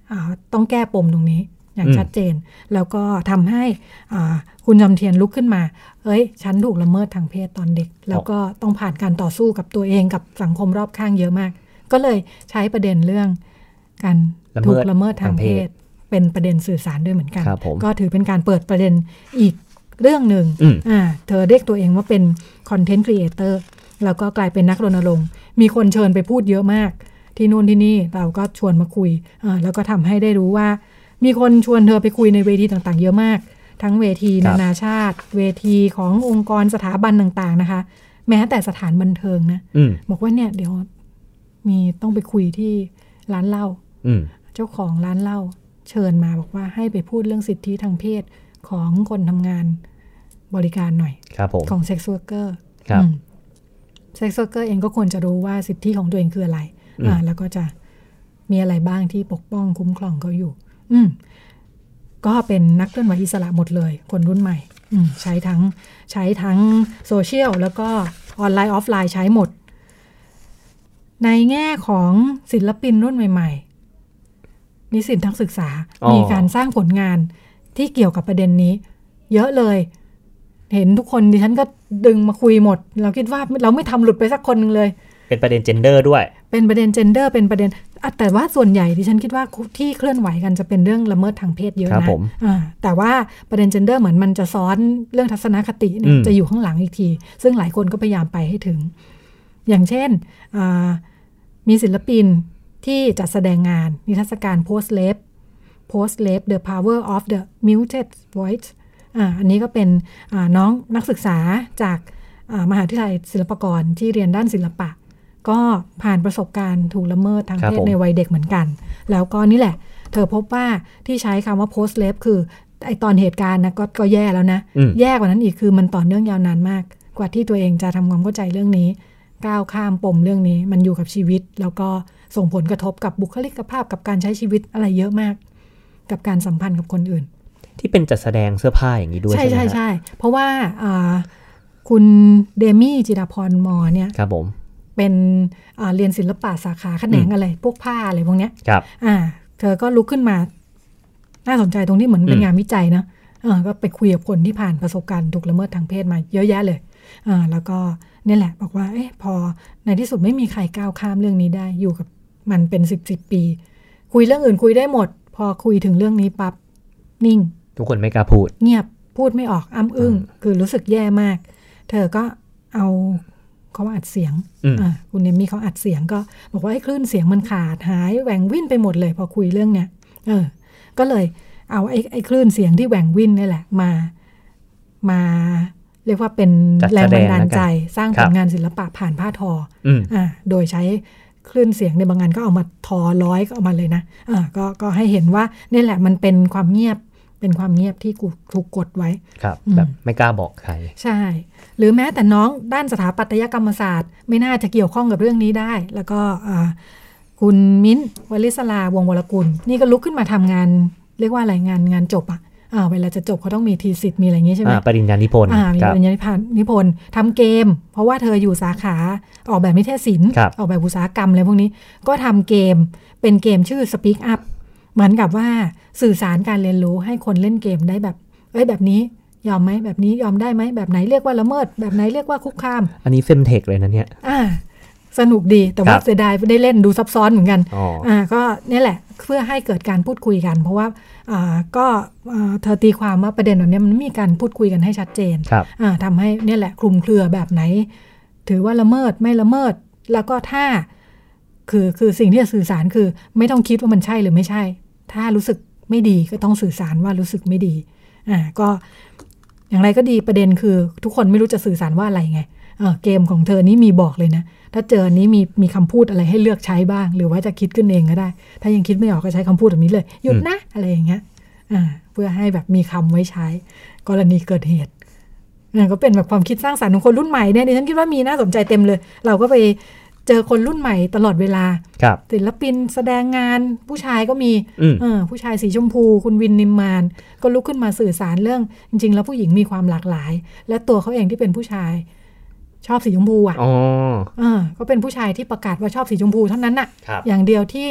ต้องแก้ปมตรงนี้อย่างอืมชัดเจน แล้วก็ทำให้อ่าคุณจำเทียนลุกขึ้นมา เอ้ย ฉันถูกละเมิดทางเพศตอนเด็ก แล้วก็ต้องผ่านการต่อสู้กับตัวเองกับสังคมรอบข้างเยอะมาก ก็เลยใช้ประเด็นเรื่องการละเมิดถูกละเมิดทางเพทางเพศศเป็นประเด็นสื่อสารด้วยเหมือนกันครับผมก็ถือเป็นการเปิดประเด็นอีกเรื่องหนึ่งอืมอ่าเธอเรียกตัวเองว่าเป็นคอนเทนต์ครีเอเตอร์แล้วก็กลายเป็นนักรณรงค์มีคนเชิญไปพูดเยอะมาก ที่นู่นที่นี่เราก็ชวนมาคุยอ่าแล้วก็ทำให้ได้รู้ว่า มีคนชวนเธอไปคุยในเวทีต่างๆ เยอะมาก ทั้งเวทีครันาบนาชาติ เวทีขององค์กรสถาบันต่างๆนะคะ แม้แต่สถานบันเทิงนะอืมบอกว่าเนี่ยเดี๋ยวมีต้องไปคุยที่ร้านเหล้าอืมเจ้าของร้านเหล้าเชิญมาบอกว่าให้ไปพูดเรื่องสิทธิทางเพศของคนทำงานบริการหน่อยครับผมของเซ็กซ์ r ว r เกอร์ครับเซ็กซ์ r ว r เกอร์เองก็ควรจะรู้ว่าสิทธิของตัวเองคืออะไรอ่า แล้วก็จะมีอะไรบ้างที่ปกป้องคุ้มครองเขาอยู่ อืมก็เป็นนักเคลื่อนไหวอิสระหมดเลย คนรุ่นใหม่อืมใช้ทั้งใช้ทั้งโซเชียลแล้วก็ออนไลน์ออฟไลน์ใช้หมด ในแง่ของศิลปินรุ่นใหม่ๆ นิสิตนักศึกษาอ๋อมีการสร้างผลงานที่เกี่ยวกับประเด็นนี้ เยอะเลย เห็นทุกคนดิฉันก็ดึงมาคุยหมด เราคิดว่าเราไม่ทำหลุดไปสักคนหนึ่งเลย เป็นประเด็น gender ด้วย เป็นประเด็น gender เป็นประเด็นอะแต่ว่าส่วนใหญ่ดิฉันคิดว่าที่เคลื่อนไหวกันจะเป็นเรื่องละเมิดทางเพศเยอะครับนะผมอ่าแต่ว่าประเด็น gender เหมือนมันจะซ้อนเรื่องทัศนคติเนี่ยอืมจะอยู่ข้างหลังอีกที ซึ่งหลายคนก็พยายามไปให้ถึง อย่างเช่นอ่ามีศิลปินที่จัดแสดงงานนิทรรศการ post l a b post l a b the power of the muted voice อ่าอันนี้ก็เป็นอ่าน้องนักศึกษาจากอ่ามหาวิทยาลัยศิลปากรที่เรียนด้านศิลปะ ก็ผ่านประสบการณ์ถูกละเมิดทางครับเพศผมในวัยเด็กเหมือนกัน แล้วก็นี่แหละ เธอพบว่าที่ใช้คำว่า post l a b คือไอตอนเหตุการณ์นะก็ก็แย่แล้วนะอืมแย่กว่านั้นอีกคือมันต่อเนื่องยาวนานมาก กว่าที่ตัวเองจะทำความเข้าใจเรื่องนี้ ก้าวข้ามปมเรื่องนี้ มันอยู่กับชีวิต แล้วก็ส่งผลกระทบกับบุคลิกภาพกับการใช้ชีวิตอะไรเยอะมาก กับการสัมพันธ์กับคนอื่น ที่เป็นจัดแสดงเสื้อผ้าอย่างนี้ด้วยใช่ใช่ไหมใช่ฮะใช่เพราะว่าอ่าคุณเดมี่จิรพรมอเนี่ยครับผม เป็นอ่าเรียนศิลปะสาขาแขนงอะไร พวกผ้าอะไรพวกเนี้ยครับอ่าเธอก็ลุกขึ้นมา น่าสนใจตรงที่เหมือนเป็นอืมงานวิจัยนะเออก็ไปคุยกับคนที่ผ่านประสบการณ์ถูกละเมิดทางเพศมาเยอะแยะเลยอ่าแล้วก็เนี่ยแหละ บอกว่าเอ๊ะพอในที่สุดไม่มีใครก้าวข้ามเรื่องนี้ได้อยู่กับมันเป็นสิบสิบปี คุยเรื่องอื่นคุยได้หมด พอคุยถึงเรื่องนี้ปั๊บนิ่ง ทุกคนไม่กล้าพูด เงียบพูดไม่ออกอ้ำอึ้งคือรู้สึกแย่มาก เธอก็เอา เขาอัดเสียงอืมอ่าคุณเนมมี่เขาอัดเสียงก็บอกว่าไอ้คลื่นเสียงมันขาดหายแหว่งวิ่นไปหมดเลย พอคุยเรื่องเนี้ยเออ ก็เลยเอาไอ้ไอ้คลื่นเสียงที่แหว่งวิ่นนี่แหละมามา เรียกว่าเป็นจัดแรแสงดบังนดาลใจแล้วกันสร้างครัผบลงานศิลปะผ่านผ้าทออืมอ่าโดยใช้คลื่นเสียงในบางงานก็เอามาทอร้อยก็เอามาเลยนะอ่าก็ก็ให้เห็นว่านี่แหละมันเป็นความเงียบ เป็นความเงียบที่กูถูกกดไว้ ครับอืมแบบไม่กล้าบอกใคร ใช่ หรือแม้แต่น้องด้านสถาปัตยกรรมศาสตร์ ไม่น่าจะเกี่ยวข้องกับเรื่องนี้ได้ แล้วก็อ่าคุณมิ้นท์วลิศลาวงศ์วรกุล นี่ก็ลุกขึ้นมาทำงาน เรียกว่าอะไรงานงานจบอะอ่าเวลาจะจบเขาต้องมีทีสิทธิ์มีอะไรอย่างงี้ใช่ไหมอ่าปริญญานิพนธ์อ่ามีครับปริญญานิพนธ์นิพนธ์ทำเกม เพราะว่าเธออยู่สาขาออกแบบนิเทศศิลป์ครับออกแบบอุตสาหกรรมอะไรพวกนี้ ก็ทำเกมเป็นเกมชื่อ Speak Up เหมือนกับว่าสื่อสารการเรียนรู้ให้คนเล่นเกมได้แบบ เอ้ยแบบนี้ยอมไหมแบบนี้ยอมได้ไหมแบบไหนเรียกว่าละเมิด แบบไหนเรียกว่าคุกคาม อันนี้เฟมเทคเลยนะเนี่ยอ่าสนุกดีแต่ว่าครับเสียดายไม่ได้เล่นดูซับซ้อนเหมือนกันอ๋ออ่าก็เนี่ยแหละเพื่อให้เกิดการพูดคุยกัน เพราะว่าอ่าก็อ่าเธอตีความว่าประเด็นแบบเนี้ยมันไม่มีการพูดคุยกันให้ชัดเจนครับอ่าทำให้เนี่ยแหละคลุมเครือแบบไหน ถือว่าละเมิดไม่ละเมิดแล้วก็ถ้าคือคือสิ่งที่จะสื่อสารคือ ไม่ต้องคิดว่ามันใช่หรือไม่ใช่ ถ้ารู้สึกไม่ดีก็ต้องสื่อสารว่ารู้สึกไม่ดี อ่า ก็อย่างไรก็ดีประเด็นคือ ทุกคนไม่รู้จะสื่อสารว่าอะไรไงเออเกมของเธอนี้มีบอกเลยนะ ถ้าเจออันนี้มีมีคำพูดอะไรให้เลือกใช้บ้าง หรือว่าจะคิดขึ้นเองก็ได้ ถ้ายังคิดไม่ออกก็ใช้คำพูดแบบนี้เลย หยุดนะ อะไรอย่างเงี้ย อ่า เพื่อให้แบบมีคำไว้ใช้ กรณีเกิดเหตุนั่นก็เป็นแบบความคิดสร้างสรรค์ของคนรุ่นใหม่เนี่ยดิฉันคิดว่ามีน่าสนใจเต็มเลย เราก็ไป เจอคนรุ่นใหม่ตลอดเวลาครับศิลปินแสดงงานผู้ชายก็มีอืมเออผู้ชายสีชมพู คุณวินนิมมาน ก็ลุกขึ้นมาสื่อสารเรื่อง จริง ๆ แล้วผู้หญิงมีความหลากหลาย และตัวเขาเองที่เป็นผู้ชาย ชอบสีชมพูอะอ๋อเออก็เป็นผู้ชายที่ประกาศว่าชอบสีชมพูเท่านั้นน่ะครับอย่างเดียวที่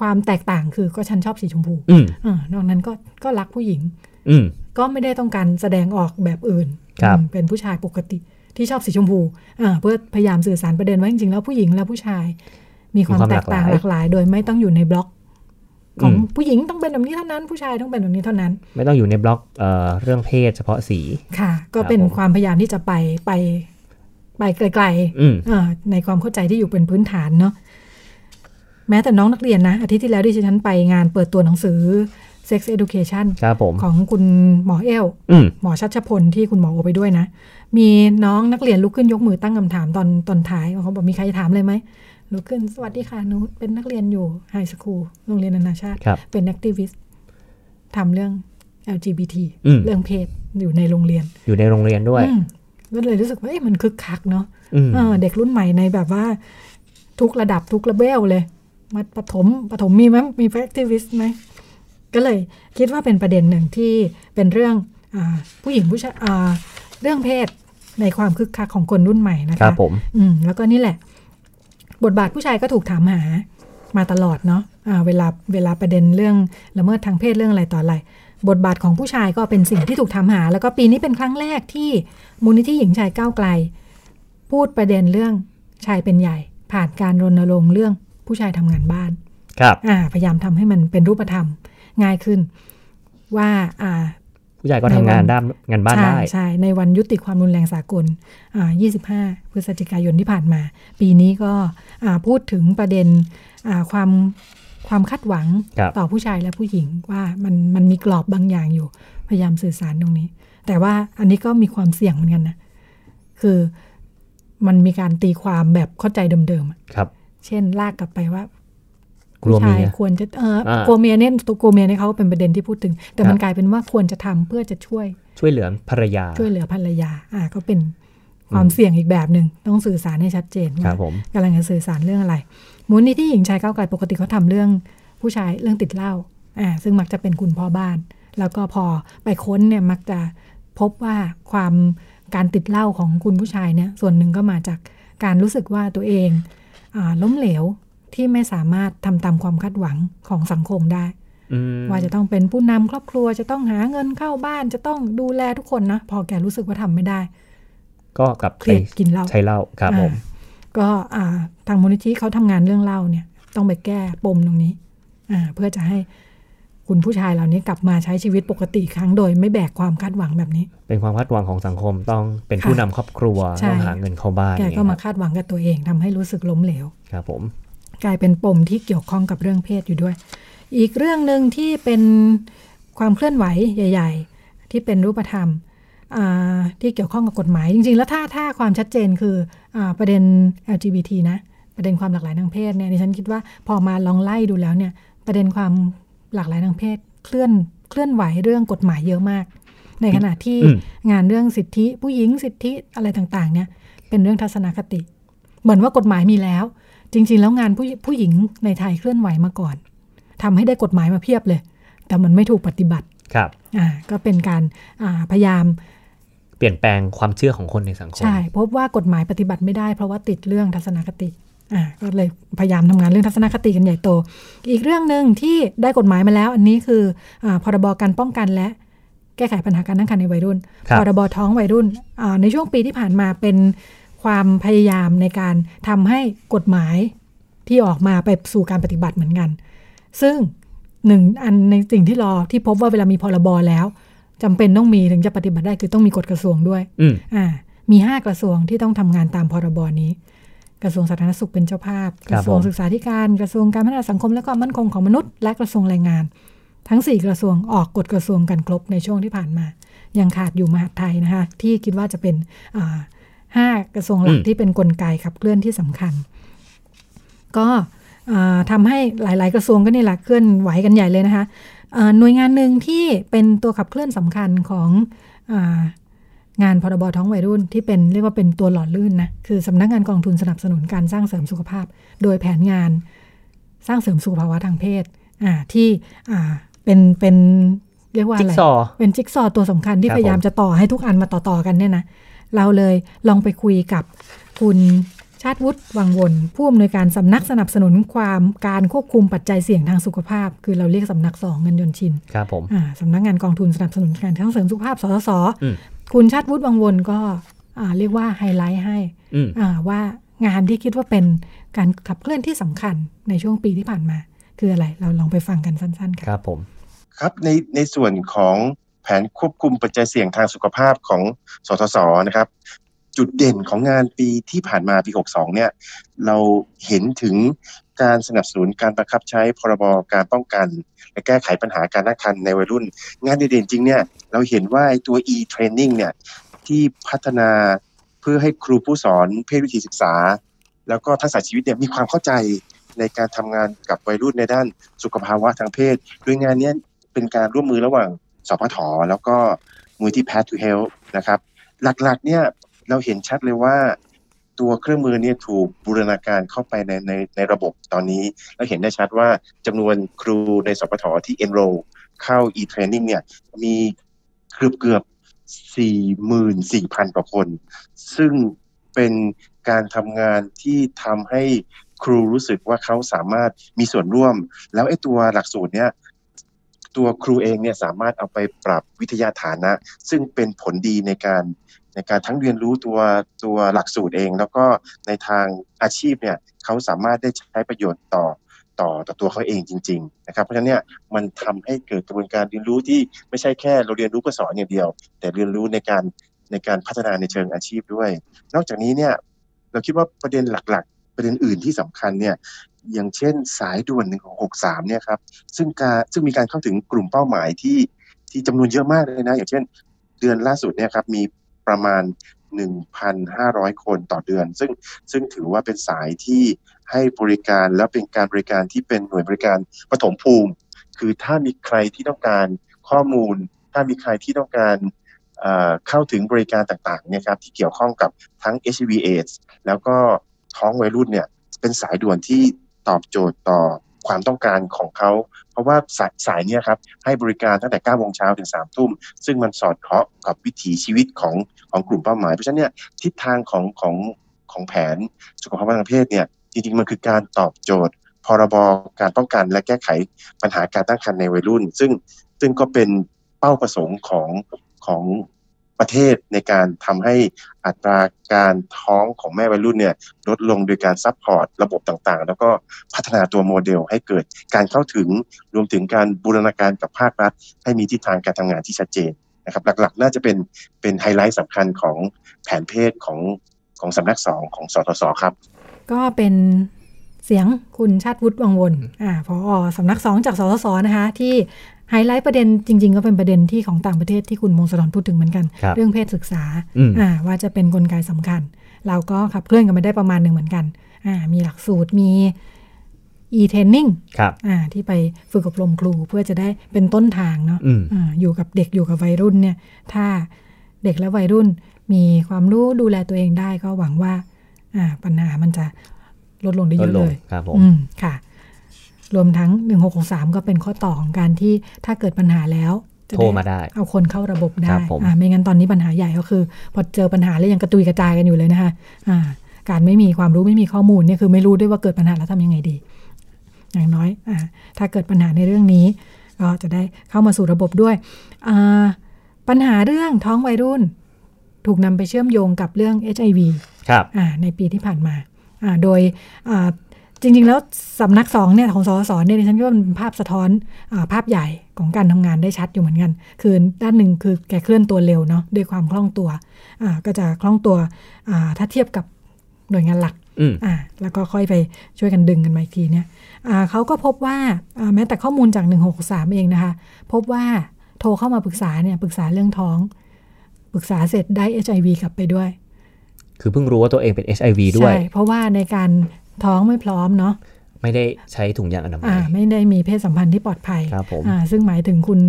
ความแตกต่างคือก็ฉันชอบสีชมพูอืมเออนอกนั้นก็ก็รักผู้หญิง อืมก็ไม่ได้ต้องการแสดงออกแบบอื่นครับอืมเป็นผู้ชายปกติ ที่ชอบสีชมพูอ่าเพื่อพยายามสื่อสารประเด็นว่าจริงๆแล้วผู้หญิงและผู้ชาย มีความมีความแตกต่างหหลาลากกหลาย โดยไม่ต้องอยู่ในบล็อกของอืมผู้หญิงต้องเป็นแบบนี้เท่านั้น ผู้ชายต้องเป็นแบบนี้เท่านั้น ไม่ต้องอยู่ในบล็อกเอ่อเรื่องเพศเฉพาะสีค่ะ ก็เป็นครับผมความพยายามที่จะไปไปไปไกลอืมๆอ่าในความเข้าใจที่อยู่เป็นพื้นฐานเนาะแม้แต่น้องนักเรียนนะอาทิตย์ที่แล้วที่ฉันไปงานเปิดตัวหนังสือ Sex Education ครับผมของคุณหมอเอลอืมหมอชัชพลที่คุณหมอโอไปด้วยนะ มีน้องนักเรียนลุกขึ้นยกมือตั้งคำถามตอนตอนท้ายเขาบอกมีใครถามเลยไหมลุกขึ้นสวัสดีค่ะหนูเป็นนักเรียนอยู่ high school โรงเรียนนานาชาติครับเป็น activist ทำเรื่อง LGBT อืมเรื่องเพศอยู่ในโรงเรียน อยู่ในโรงเรียนด้วยอืมก็เลยรู้สึกว่าเอ๊ะมันคึกคักเนาะอืมเออเด็กรุ่นใหม่ในแบบว่า ทุกระดับทุก level เลยมาปฐมปฐมมีไหมมี activist ไหม ก็เลยคิดว่าเป็นประเด็นหนึ่งที่เป็นเรื่องอาผู้หญิงผู้ชายอ่าเรื่องเพศในความคึกคักของคนรุ่นใหม่นะครัคะบผมอืมแล้วก็นี่แหละ บทบาทผู้ชายก็ถูกถามหามาตลอดเนาะอ่าเวลาเวลาประเด็นเรื่องละเมิดทางเพศเรื่องอะไรต่ออะไรบทบาทของผู้ชายก็เป็นสิ่งที่ถูกถามหา แล้วก็ปีนี้เป็นครั้งแรกที่มูลนิธิหญิงชายก้าวไกล พูดประเด็นเรื่องชายเป็นใหญ่ ผ่านการรณรงค์เรื่องผู้ชายทำงานบ้าน ครับอ่าพยายามทำให้มันเป็นรูปธรรม ง่ายขึ้น ว่าอ่า ผู้ใหญ่ก็ทำงานด้านงานบ้านใช่ได้ใช่ในวันยุติความรุนแรงสากลอ่า25 พฤศจิกายนที่ผ่านมา ปีนี้ก็อ่าพูดถึงประเด็นอ่าความความคาดหวังครับต่อผู้ชายและผู้หญิงว่ามันมันมีกรอบบางอย่างอยู่ พยายามสื่อสารตรงนี้ แต่ว่าอันนี้ก็มีความเสี่ยงเหมือนกันนะ คือมันมีการตีความแบบเข้าใจเดิมๆอะครับ เช่นลากกลับไปว่า กลัวผู้เมีชายยควรจะเอออ่ากลัวเมียเนี่ยตัวกลัวเมียเนี่ยเขาเป็นประเด็นที่พูดถึง แต่มันครับกลายเป็นว่าควรจะทำเพื่อจะช่วย ช่วยเหลือภรรยา ช่วยเหลือภรรยา อ่าก็เป็นความเสี่ยงอีกแบบหนึ่งต้องสื่อสารให้ชัดเจนครัว่าบผมกำลังจะสื่อสารเรื่องอะไรมูลนิธิหญิงชายก้าวไกลปกติเขาทำเรื่องผู้ชายเรื่องติดเหล้าอ่าซึ่งมักจะเป็นคุณพ่อบ้าน แล้วก็พอไปค้นเนี่ยมักจะพบว่าความการติดเหล้าของคุณผู้ชายเนี่ยส่วนหนึ่งก็มาจากการรู้สึกว่าตัวเองอ่าล้มเหลว ที่ไม่สามารถทำตามความคาดหวังของสังคมได้อืมว่าจะต้องเป็นผู้นำครอบครัวจะต้องหาเงินเข้าบ้านจะต้องดูแลทุกคนนะ พอแกรู้สึกว่าทำไม่ได้ ก็กลับเคไปรียดกินเหล้าใช้เหล้าครับผมอ่าก็อ่าทางมูลนิธิเขาทำงานเรื่องเหล้าเนี่ย ต้องไปแก้ปมตรงนี้อ่าเพื่อจะให้คุณผู้ชายเหล่านี้กลับมาใช้ชีวิตปกติอีกครั้งโดยไม่แบกความคาดหวังแบบนี้ เป็นความคาดหวังของสังคมต้องเป็นค่ะผู้นำครอบครัวใช่ต้องหาเงินเข้าบ้านแกก็มาเนี่ยคาดหวังกับตัวเองทำให้รู้สึกล้มเหลวครับผม กลายเป็นปมที่เกี่ยวข้องกับเรื่องเพศอยู่ด้วย อีกเรื่องหนึ่งที่เป็นความเคลื่อนไหวใหญ่ ๆ ที่เป็นรูปธรรมอ่าที่เกี่ยวข้องกับกฎหมาย จริง ๆ แล้วถ้าถ้าความชัดเจนคืออาประเด็น LGBT นะประเด็นความหลากหลายทางเพศเนี่ยดิฉันคิดว่าพอมาลองไล่ดูแล้วเนี่ยประเด็นความหลากหลายทางเพศ เคลื่อนเคลื่อนไหวเรื่องกฎหมายเยอะมาก ในขณะที่อืมงานเรื่องสิทธิ ผู้หญิงสิทธิอะไรต่างๆเนี่ยเป็นเรื่องทัศนคติ เหมือนว่ากฎหมายมีแล้ว จริง ๆ แล้วงานผู้ผู้หญิงในไทยเคลื่อนไหวมาก่อนทำให้ได้กฎหมายมาเพียบเลย แต่มันไม่ถูกปฏิบัติครับอ่าก็เป็นการอ่าพยายามเปลี่ยนแปลงความเชื่อของคนในสังคม ใช่ พบว่ากฎหมายปฏิบัติไม่ได้เพราะว่าติดเรื่องทัศนคติอ่าก็เลยพยายามทำงานเรื่องทัศนคติกันใหญ่โต อีกเรื่องหนึ่งที่ได้กฎหมายมาแล้ว อันนี้คืออาพรบการป้องกันและแก้ไขปัญหาการตั้งครรภ์ในวัยรุ่นครับพรบท้องวัยรุ่นอ่าในช่วงปีที่ผ่านมาเป็น ความพยายามในการทำให้กฎหมายที่ออกมาไปสู่การปฏิบัติเหมือนกัน ซึ่งหนึ่งอันในสิ่งที่รอที่พบว่าเวลามีพรบแล้วจำเป็นต้องมีถึงจะปฏิบัติได้คือต้องมีกฎกระทรวงด้วยอืมอ่ามีห้ากระทรวงที่ต้องทำงานตามพรบนี้ กระทรวงสาธารณสุขเป็นเจ้าภาพ กระทรวงผมศึกษาธิการกระทรวงการพัฒนาสังคมและความมั่นคงของมนุษย์ และกระทรวงแรงงาน ทั้ง 4 กระทรวงออกกฎกระทรวงกันครบในช่วงที่ผ่านมา ยังขาดอยู่มหาดไทยนะคะที่คิดว่าจะเป็นอ่า ห้ากระทรวงหลักที่เป็นกลไกขับเคลื่อนที่สำคัญ ก็อ่าทำาให้หลาย ๆ กระทรวงก็นี่แหละเคลื่อนไหวกันใหญ่เลยนะคะอ่าหน่วยงานหนึ่งที่เป็นตัวขับเคลื่อนสำคัญของอางานพรบท้องวัยรุ่นที่เป็นเรียกว่าเป็นตัวหล่อลื่นนะคือสำนักงานกองทุนสนับสนุนการสร้างเสริมสุขภาพ โดยแผนงานสร้างเสริมสุขภาวะทางเพศอ่าที่อ่าเป็นเป็นเรียกว่าจิ๊อะกไรซอว์เป็นจิ๊กซอว์ตัวสำคัญที่ครับพยายามผมจะต่อให้ทุกอันมาต่อ ๆ กันเนี่ยนะ เราเลยลองไปคุยกับคุณชาติวุฒิวังวนผู้อำนวยการสำนักสนับสนุนความการควบคุมปัจจัยเสี่ยงทางสุขภาพ คือเราเรียกสำนักสองเงินยนต์ชินครับผมอ่าสำนักงานกองทุนสนับสนุนการทั้งเสริมสุขภาพสสสอืมคุณชาติวุฒิวังวนก็อ่าเรียกว่าไฮไลท์ให้อืมอ่าว่างานที่คิดว่าเป็นการขับเคลื่อนที่สำคัญในช่วงปีที่ผ่านมา คืออะไรเราลองไปฟังกันสั้นๆคค่ะรับผม ครับในในส่วนของแผนควบคุมปัจจัยเสี่ยงทางสุขภาพของสทศนะครับ จุดเด่นของงานปีที่ผ่านมาปี 62 เนี่ย เราเห็นถึงการสนับสนุนการบังคับใช้พรบการป้องกัน และแก้ไขปัญหาการตั้งครรภ์ในวัยรุ่น งานเด่นจริงเนี่ยเราเห็นว่าไอ้ตัว e-training เนี่ยที่พัฒนาเพื่อให้ครูผู้สอนเพศวิถีศึกษา แล้วก็ทักษะชีวิตเนี่ยมีความเข้าใจในการทำงานกับวัยรุ่นในด้านสุขภาวะทางเพศ โดยงานนี้เป็นการร่วมมือระหว่าง สพทแล้วก็มูลที่ Path to Health นะครับ หลักๆเนี่ยเราเห็นชัดเลยว่าตัวเครื่องมือเนี่ยถูกบูรณาการเข้าไปในในในระบบตอนนี้แล้วเห็นได้ชัดว่าจำนวนครูในสพทที่ enroll เข้า e-training เนี่ยมีเกือบเกือบ44,000 กว่าคน ซึ่งเป็นการทำงานที่ทำให้ครูรู้สึกว่าเขาสามารถมีส่วนร่วม แล้วไอ้ตัวหลักสูตรเนี่ย ตัวครูเองเนี่ยสามารถเอาไปปรับวิทยาฐานะ ซึ่งเป็นผลดีในการในการทั้งเรียนรู้ตัวตัวหลักสูตรเอง แล้วก็ในทางอาชีพเนี่ยเขาสามารถได้ใช้ประโยชน์ต่อต่อต่อตัวเขาเองจริง ๆ นะครับ เพราะฉะนั้นเนี่ยมันทำให้เกิดกระบวนการเรียนรู้ที่ไม่ใช่แค่เราเรียนรู้เพื่อสอนอย่างเดียว แต่เรียนรู้ในการในการพัฒนาในเชิงอาชีพด้วย นอกจากนี้เนี่ยเราคิดว่าประเด็นหลัก ๆ ประเด็นอื่นที่สำคัญเนี่ย อย่างเช่นสายด่วน163เนี่ยครับซึ่งการซึ่งมีการเข้าถึงกลุ่มเป้าหมายที่ที่จำนวนเยอะมากเลยนะ อย่างเช่น เดือนล่าสุดเนี่ยครับมีประมาณ 1,500 คนต่อเดือน ซึ่งซึ่งถือว่าเป็นสายที่ให้บริการแล้วเป็นการบริการที่เป็นหน่วยบริการปฐมภูมิ คือถ้ามีใครที่ต้องการข้อมูล ถ้ามีใครที่ต้องการเอ่อเข้าถึงบริการต่างๆเนี่ยครับที่เกี่ยวข้องกับทั้ง HIV AIDS แล้วก็ท้องวัยรุ่นเนี่ยเป็นสายด่วนที่ ตอบโจทย์ต่อความต้องการของเขา เพราะว่าสายสายเนี้ครับให้บริการตั้งแต่9โมงเช้าถึง3ทุ่ม ซึ่งมันสอดคราะห์กับวิถีชีวิตของของกลุ่มเป้าหมาย เพราะฉะนั้นเนี่ยทิศทางของของของแผนสุขภาพทางเพศเนี่ยจริงๆมันคือการตอบโจทย์ พรบการป้องกันและแก้ไขปัญหาการตั้งครรภ์ในวัยรุ่น ซึ่งซึ่งก็เป็นเป้าประสงค์ของของ ประเทศในการทำให้อัตราการท้องของแม่วัยรุ่นเนี่ยลดลงโดยการ support ระบบต่างๆ แล้วก็พัฒนาตัวโมเดลให้เกิดการเข้าถึงรวมถึงการบูรณาการกับภาครัฐ ให้มีทิศทางการทำงานที่ชัดเจนนะครับหลักๆ น่าจะเป็นเป็นไฮไลท์สำคัญของแผนเพศของของสำนักสองของสสสครับ ก็เป็นเสียงคุณชาติวุฒิวังวนอ่าผอสำนักสองจากสสสนะคะ ที่ ไฮไลท์ประเด็นจริง ๆ ก็เป็นประเด็นที่ของต่างประเทศที่คุณมงคลพูดถึงเหมือนกันครับเรื่องเพศศึกษาอืมอ่าว่าจะเป็นนกลไกสำคัญ เราก็ขับเคลื่อนกันมาได้ประมาณหนึ่งเหมือนกันอ่ามีหลักสูตรมี e-training ครับอ่าที่ไปฝึกอบรมครูเพื่อจะได้เป็นต้นทางเนาะอืมอ่าอยู่กับเด็กอยู่กับวัยรุ่นเนี่ย ถ้าเด็กและวัยรุ่นมีความรู้ดูแลตัวเองได้ก็หวังว่าอ่าปัญหามันจะลดลงได้ลเยดอะลเลงยครับผมอืมค่ะ รวมทั้ง 1663 ก็เป็นข้อต่อของการที่ถ้าเกิดปัญหาแล้วจะโทรมาได้ เอาคนเข้าระบบได้ครับผมอ่าไม่งั้นตอนนี้ปัญหาใหญ่ก็คือ พอเจอปัญหาแล้วยังกระตุยกระจายกันอยู่เลยนะคะอ่าการไม่มีความรู้ไม่มีข้อมูลเนี่ยคือไม่รู้ด้วยว่าเกิดปัญหาแล้วทำยังไงดี อย่างน้อยอ่าถ้าเกิดปัญหาในเรื่องนี้ ก็จะได้เข้ามาสู่ระบบด้วยอ่าปัญหาเรื่องท้องวัยรุ่น ถูกนำไปเชื่อมโยงกับเรื่อง HIV ครับอ่าในปีที่ผ่านมาอ่าโดยอ่า จริง ๆ แล้วสำนักสองเนี่ยของสสเนี่ยดิฉันก็ว่ามันเป็นภาพสะท้อนอาภาพใหญ่ของการทำงานได้ชัดอยู่เหมือนกัน คือด้านหนึ่งคือแกเคลื่อนตัวเร็วเนาะด้วยความคล่องตัวอ่าก็จะคล่องตัวอ่าถ้าเทียบกับหน่วยงานหลักอืมอ่าแล้วก็ค่อยไปช่วยกันดึงกันมาอีกทีเนี่ยอ่าเขาก็พบว่าอ่าแม้แต่ข้อมูลจาก 163 เองนะคะ พบว่าโทรเข้ามาปรึกษาเนี่ยปรึกษาเรื่องท้อง ปรึกษาเสร็จได้ HIV กลับไปด้วย คือเพิ่งรู้ว่าตัวเองเป็น HIV ด้วย ใช่ เพราะว่าในการ ท้องไม่พร้อมเนาะไม่ได้ใช้ถุงยางอนามัอ่ายไม่ได้มีเพศสัมพันธ์ที่ปลอดภัยครับผมอ่าซึ่งหมายถึงคุณ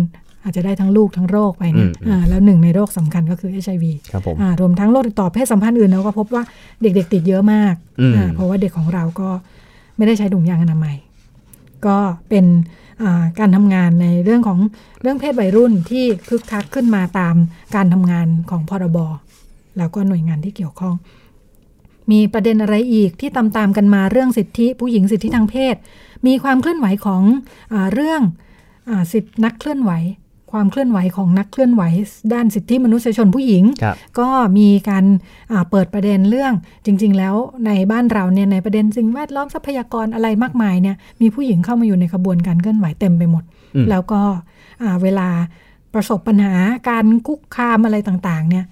อาจจะได้ทั้งลูกทั้งโรคไปเนี่ยอืมอืมอ่าแล้วหนึ่งในโรคสำคัญก็คือ HIV ครับผมอ่ารวมทั้งโรคติดต่อเพศสัมพันธ์อื่นเราก็พบว่าเด็กๆติดเยอะมากอืมอ่าเพราะว่าเด็กของเราก็ไม่ได้ใช้ถุงยางอนามัย ก็เป็นอ่าการทำงานในเรื่องของเรื่องเพศวัยรุ่นที่คึกคักขึ้นมาตามการทำงานของพรบแล้วก็หน่วยงานที่เกี่ยวข้อง มีประเด็นอะไรอีกที่ตามๆกันมาเรื่องสิทธิผู้หญิงสิทธิทางเพศ มีความเคลื่อนไหวของอาเรื่องอาสิทธินักเคลื่อนไหว ความเคลื่อนไหวของนักเคลื่อนไหว ด้านสิทธิมนุษยชนผู้หญิงครับก็มีการอ่าเปิดประเด็นเรื่องจริง ๆ แล้วในบ้านเราเนี่ยในประเด็นสิ่งแวดล้อมทรัพยากรอะไรมากมายเนี่ยมีผู้หญิงเข้ามาอยู่ในขบวนการเคลื่อนไหวเต็มไปหมดอืมแล้วก็อ่าเวลาประสบปัญหาการคุกคามอะไรต่างๆเนี่ย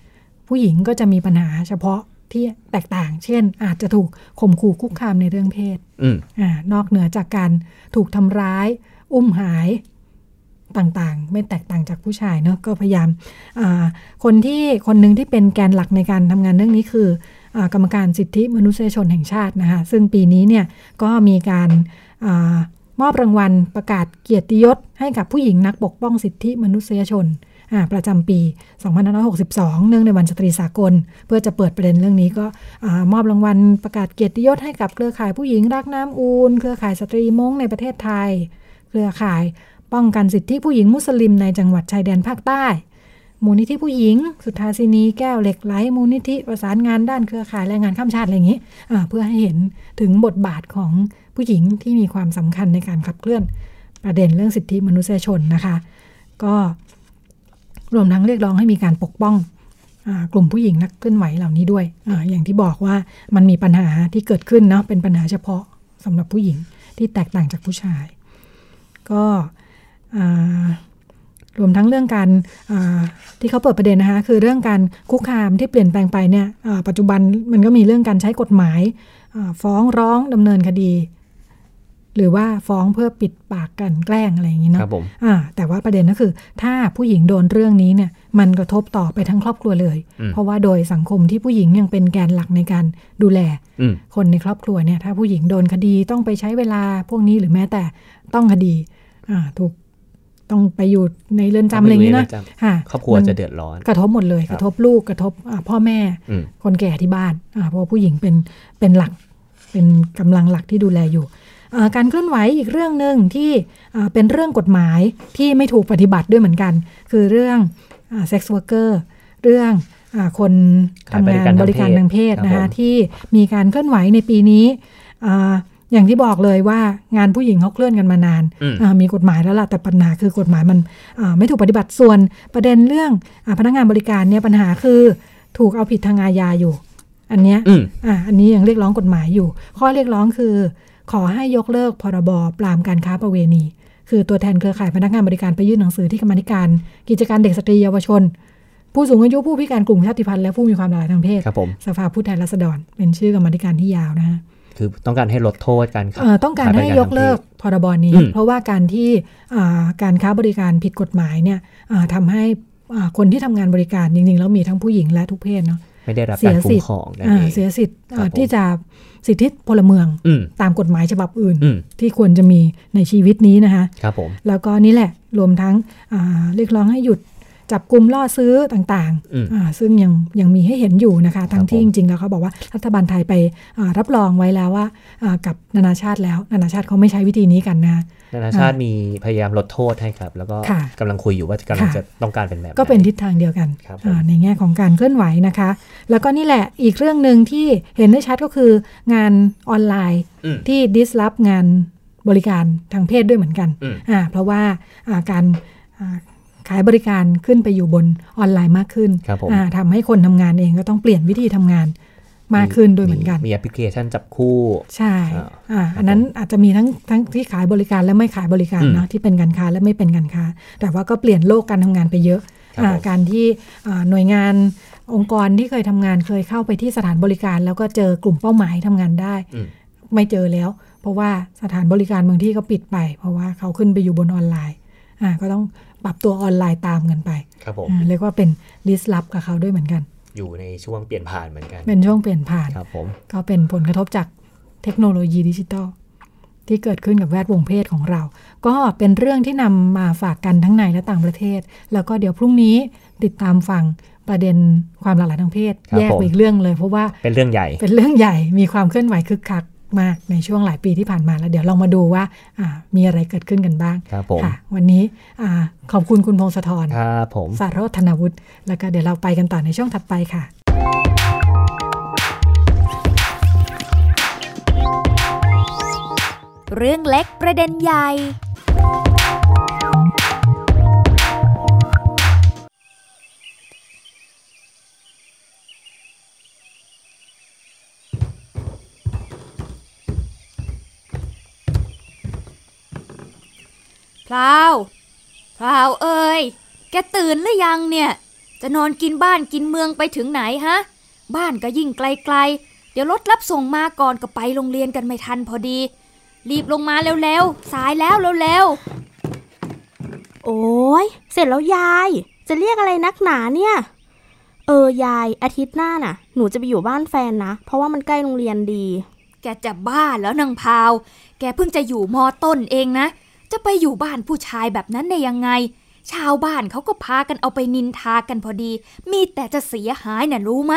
ผู้หญิงก็จะมีปัญหาเฉพาะ ที่แตกต่าง เช่น อาจจะถูกข่มขู่คุกคามในเรื่องเพศอืมอานอกเหนือจากการถูกทำร้าย อุ้มหายต่างๆ ไม่แตกต่างจากผู้ชายเนอะก็พยายามอ่าคนที่คนหนึ่งที่เป็นแกนหลักในการทำงานเรื่องนี้คืออากรรมการสิทธิมนุษยชนแห่งชาตินะคะซึ่งปีนี้เนี่ยก็มีการอามอบรางวัลประกาศเกียรติยศให้กับผู้หญิงนักปกป้องสิทธิมนุษยชนอ่า ประจำปี 2562 เนื่องในวันสตรีสากล เพื่อจะเปิดประเด็นเรื่องนี้ก็อมอบรางวัลประกาศเกียรติยศให้กับเครือข่ายผู้หญิงรักน้ำอูนเครือข่ายสตรีมงในประเทศไทย เครือข่ายป้องกันสิทธิผู้หญิงมุสลิมในจังหวัดชายแดนภาคใต้มูลนิธิผู้หญิง สุทธาสินีแก้วเหล็กไหลมูลนิธิประสานงานด้านเครือข่ายแรงงานข้ามชาติอะไรอย่างนี้เพื่อให้เห็นถึงบทบาทของผู้หญิงที่มีความสำคัญในการขับเคลื่อนประเด็นเรื่องสิทธิมนุษยชนนะคะ ก็ รวมทั้งเรียกร้องให้มีการปกป้องกลุ่มผู้หญิงนักเคลื่อนไหวเหล่านี้ด้วยออย่างที่บอกว่ามันมีปัญหาที่เกิดขึ้นเนาะเป็นปัญหาเฉพาะสำหรับผู้หญิงที่แตกต่างจากผู้ชาย ก็รวมทั้งเรื่องการที่เขาเปิดประเด็นนะคะคือเรื่องการคุกคามที่เปลี่ยนแปลงไปเนี่ยปัจจุบันมันก็มีเรื่องการใช้กฎหมายฟ้องร้องดำเนินคดี หรือว่าฟ้องเพื่อปิดปากกลันแกล้งอะไรอย่างนี้คเนาะรับผมอ่าแต่ว่าประเด็นก็คือ ถ้าผู้หญิงโดนเรื่องนี้เนี่ยมันกระทบต่อไปทั้งครอบครัวเลยอืมเพราะว่าโดยสังคมที่ผู้หญิงยังเป็นแกนหลักในการดูแลอืมคนในครอบครัวเนี่ยถ้าผู้หญิงโดนคดีต้องไปใช้เวลาพวกนี้หรือแม้แต่ต้องคดีอ่าถูกต้องไปอยู่ในเรือนจำอะไรอย่างนี้นะต้งไปอยู่ใเรือนจค่ะำครอบครัวมันจะเดือดร้อน กระทบหมดเลยครับกระทบลูกกระทบอ่าพ่อแม่อืมคนแก่ที่บ้านอ่าเพราะว่าผู้หญิงเป็นเป็นหลักเป็นกำลังหลักที่ดูแลอยู่อ่า การเคลื่อนไหวอีกเรื่องหนึ่งที่อ่าเป็นเรื่องกฎหมายที่ไม่ถูกปฏิบัติด้วยเหมือนกัน คือเรื่องเซ็กซ์วอร์เกอร์เรื่องอาคนทำงานบริการทางเพศครับนะคะผมที่มีการเคลื่อนไหวในปีนี้อ่าอย่างที่บอกเลยว่างานผู้หญิงเขาเคลื่อนกันมานานอืมอ่ามีกฎหมายแล้วล่ะ แต่ปัญหาคือกฎหมายมันอ่าไม่ถูกปฏิบัติส่วนประเด็นเรื่องอาพนักงานบริการเนี่ยปัญหาคือถูกเอาผิดทางอาญาอยู่ อันเนี้ยอืมอ่าอันนี้ยังเรียกร้องกฎหมายอยู่ ข้อเรียกร้องคือ ขอให้ยกเลิกพรบปรามการค้าประเวณี คือตัวแทนเครือข่ายพนักงานบริการไปยื่นหนังสือที่กรรมาธิการ กิจการเด็กสตรีเยาวชน ผู้สูงอายุผู้พิการกลุ่มชาติพันธุ์และผู้มีความหลากหลายทางเพศครับผมสภาผู้แทนราษฎร เป็นชื่อกรรมาธิการที่ยาวนะฮะคือต้องการให้ลดโทษการเอ่อต้องการให้ยกเลิกพรบนี้อืมเพราะว่าการที่อ่าการค้าบริการผิดกฎหมายเนี่ยอ่าทำให้อ่าคนที่ทำงานบริการจริงๆแล้วมีทั้งผู้หญิงและทุกเพศเนาะ ไม่ได้รับเสีการยคุ้สิมทธิ์ครองนั่นอ่าเองเสียสิทธิ์ครับอ่าผมที่จะสิทธิพลเมืองอืมตามกฎหมายฉบับอื่นอืมที่ควรจะมีในชีวิตนี้นะคะครับผมแล้วก็นี่แหละรวมทั้งอ่าเรียกร้องให้หยุดจับกลุ่มล่อซื้อต่างอืมๆอ่าซึ่งยังยังมีให้เห็นอยู่นะคะ ทั้งที่ผจมริงๆ แล้วเขาบอกว่ารัฐบาลไทยไปอ่ารับรองไว้แล้วว่าอ่ากับนานาชาติแล้ว นานาชาติเขาไม่ใช้วิธีนี้กันนะ นานาชาติมีพยายามลดโทษให้ครับ แล้วก็ค่ะกำลังคุยอยู่ว่ากำลังค่ะจะต้องการเป็นแบบไหก็เป็นทิศทางเดียวกันครับผมอ่าในแง่ของการเคลื่อนไหวนะคะ แล้วก็นี่แหละอีกเรื่องหนึ่งที่เห็นได้ชัดก็คืองานออนไลน์อืมที่ดิสลอฟงานบริการทางเพศด้วยเหมือนกันอืมอ่าเพราะว่าอ่าการอ่าขายบริการขึ้นไปอยู่บนออนไลน์มากขึ้นครับผมอ่าทำให้คนทำงานเองก็ต้องเปลี่ยนวิธีทำงาน มากขึ้นด้วยเหมือนกัน มีแอปพลิเคชันจับคู่ ใช่อ่าอ่าอันนั้นอาจจะมีทั้งทั้งที่ขายบริการและไม่ขายบริการอืมเนาะที่เป็นการค้าและไม่เป็นการค้า แต่ว่าก็เปลี่ยนโลกการทำงานไปเยอะครับอ่าผมการที่อ่าหน่วยงานองค์กรที่เคยทำงานเคยเข้าไปที่สถานบริการ แล้วก็เจอกลุ่มเป้าหมายทำงานได้อืมไม่เจอแล้ว เพราะว่าสถานบริการบางที่ก็ปิดไป เพราะว่าเขาขึ้นไปอยู่บนออนไลน์อ่าก็ต้องปรับตัวออนไลน์ตามกันไปครับผมอ่าเรียกว่าเป็นดิสลอฟกับเขาด้วยเหมือนกัน อยู่ในช่วงเปลี่ยนผ่านเหมือนกัน เป็นช่วงเปลี่ยนผ่านครับผมก็เป็นผลกระทบจากเทคโนโลยีดิจิทัลที่เกิดขึ้นกับแวดวงเพศของเรา ก็เป็นเรื่องที่นำมาฝากกันทั้งในและต่างประเทศ แล้วก็เดี๋ยวพรุ่งนี้ติดตามฟังประเด็นความหลากหลายทางเพศ แยกไปอีกเรื่องเลยเพราะว่าเป็นเรื่องใหญ่เป็นเรื่องใหญ่มีความเคลื่อนไหวคึกคัก มากในช่วงหลายปีที่ผ่านมาแล้วเดี๋ยวลองมาดูว่าอ่ามีอะไรเกิดขึ้นกันบ้างครับผมค่ะวันนี้อ่าขอบคุณคุณพงศธรครับผมสารโรธธนาวุฒิแล้วก็เดี๋ยวเราไปกันต่อในช่วงถัดไปค่ะเรื่องเล็กประเด็นใหญ่ พราวพราวเอ้ย แกตื่นหรือยังเนี่ย จะนอนกินบ้านกินเมืองไปถึงไหนฮะ บ้านก็ยิ่งไกลๆ เดี๋ยวรถรับส่งมาก่อนก็ไปโรงเรียนกันไม่ทันพอดี รีบลงมาเร็วๆ สายแล้วเร็วโอ้ยเสร็จแล้วยาย จะเรียกอะไรนักหนาเนี่ย เออยายอาทิตย์หน้าน่ะ หนูจะไปอยู่บ้านแฟนนะ เพราะว่ามันใกล้โรงเรียนดีๆแกจะบ้าแล้วนางพาว แกเพิ่งจะอยู่มอต้นเองนะ จะไปอยู่บ้านผู้ชายแบบนั้นได้ยังไง ชาวบ้านเขาก็พากันเอาไปนินทากันพอดี มีแต่จะเสียหายน่ะรู้ไหม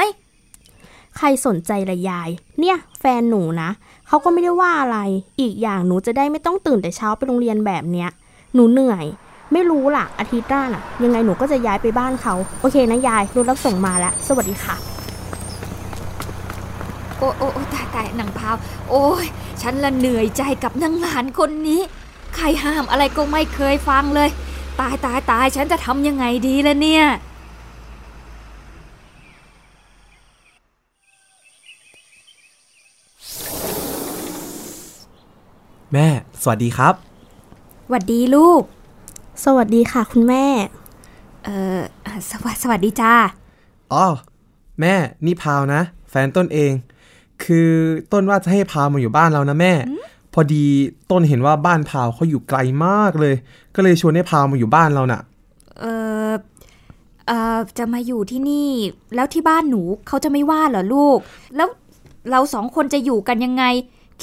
ใครสนใจละยาย เนี่ย แฟนหนูนะเขาก็ไม่ได้ว่าอะไร อีกอย่างหนูจะได้ไม่ต้องตื่นแต่เช้าไปโรงเรียนแบบเนี้ย หนูเหนื่อย ไม่รู้ล่ะอาทิตย์หน้าน่ะ ยังไงหนูก็จะย้ายไปบ้านเขา โอเคนะยายรถรับส่งมาแล้วสวัสดีค่ะโอ้โอ้โอ้ตายตายนางพาว โอ้ยฉันละเหนื่อยใจกับนางหลานคนนี้ ใครห้ามอะไรก็ไม่เคยฟังเลย ตายตายตายฉันจะทำยังไงดีล่ะเนี่ยแม่ สวัสดีครับหวัดดีลูก สวัสดีค่ะ คุณแม่ เอ่ออะสวัสสวัสดีจ้า อ๋อ แม่ นี่พาวนะ แฟนต้นเอง คือต้นว่าจะให้พาวมาอยู่บ้านเรานะแม่ พอดีต้นเห็นว่าบ้านพาวเขาอยู่ไกลมากเลย ก็เลยชวนให้พาวมาอยู่บ้านเราน่ะ เอ่อเอ่อจะมาอยู่ที่นี่ แล้วที่บ้านหนูเขาจะไม่ว่าเหรอลูก แล้วเราสองคนจะอยู่กันยังไง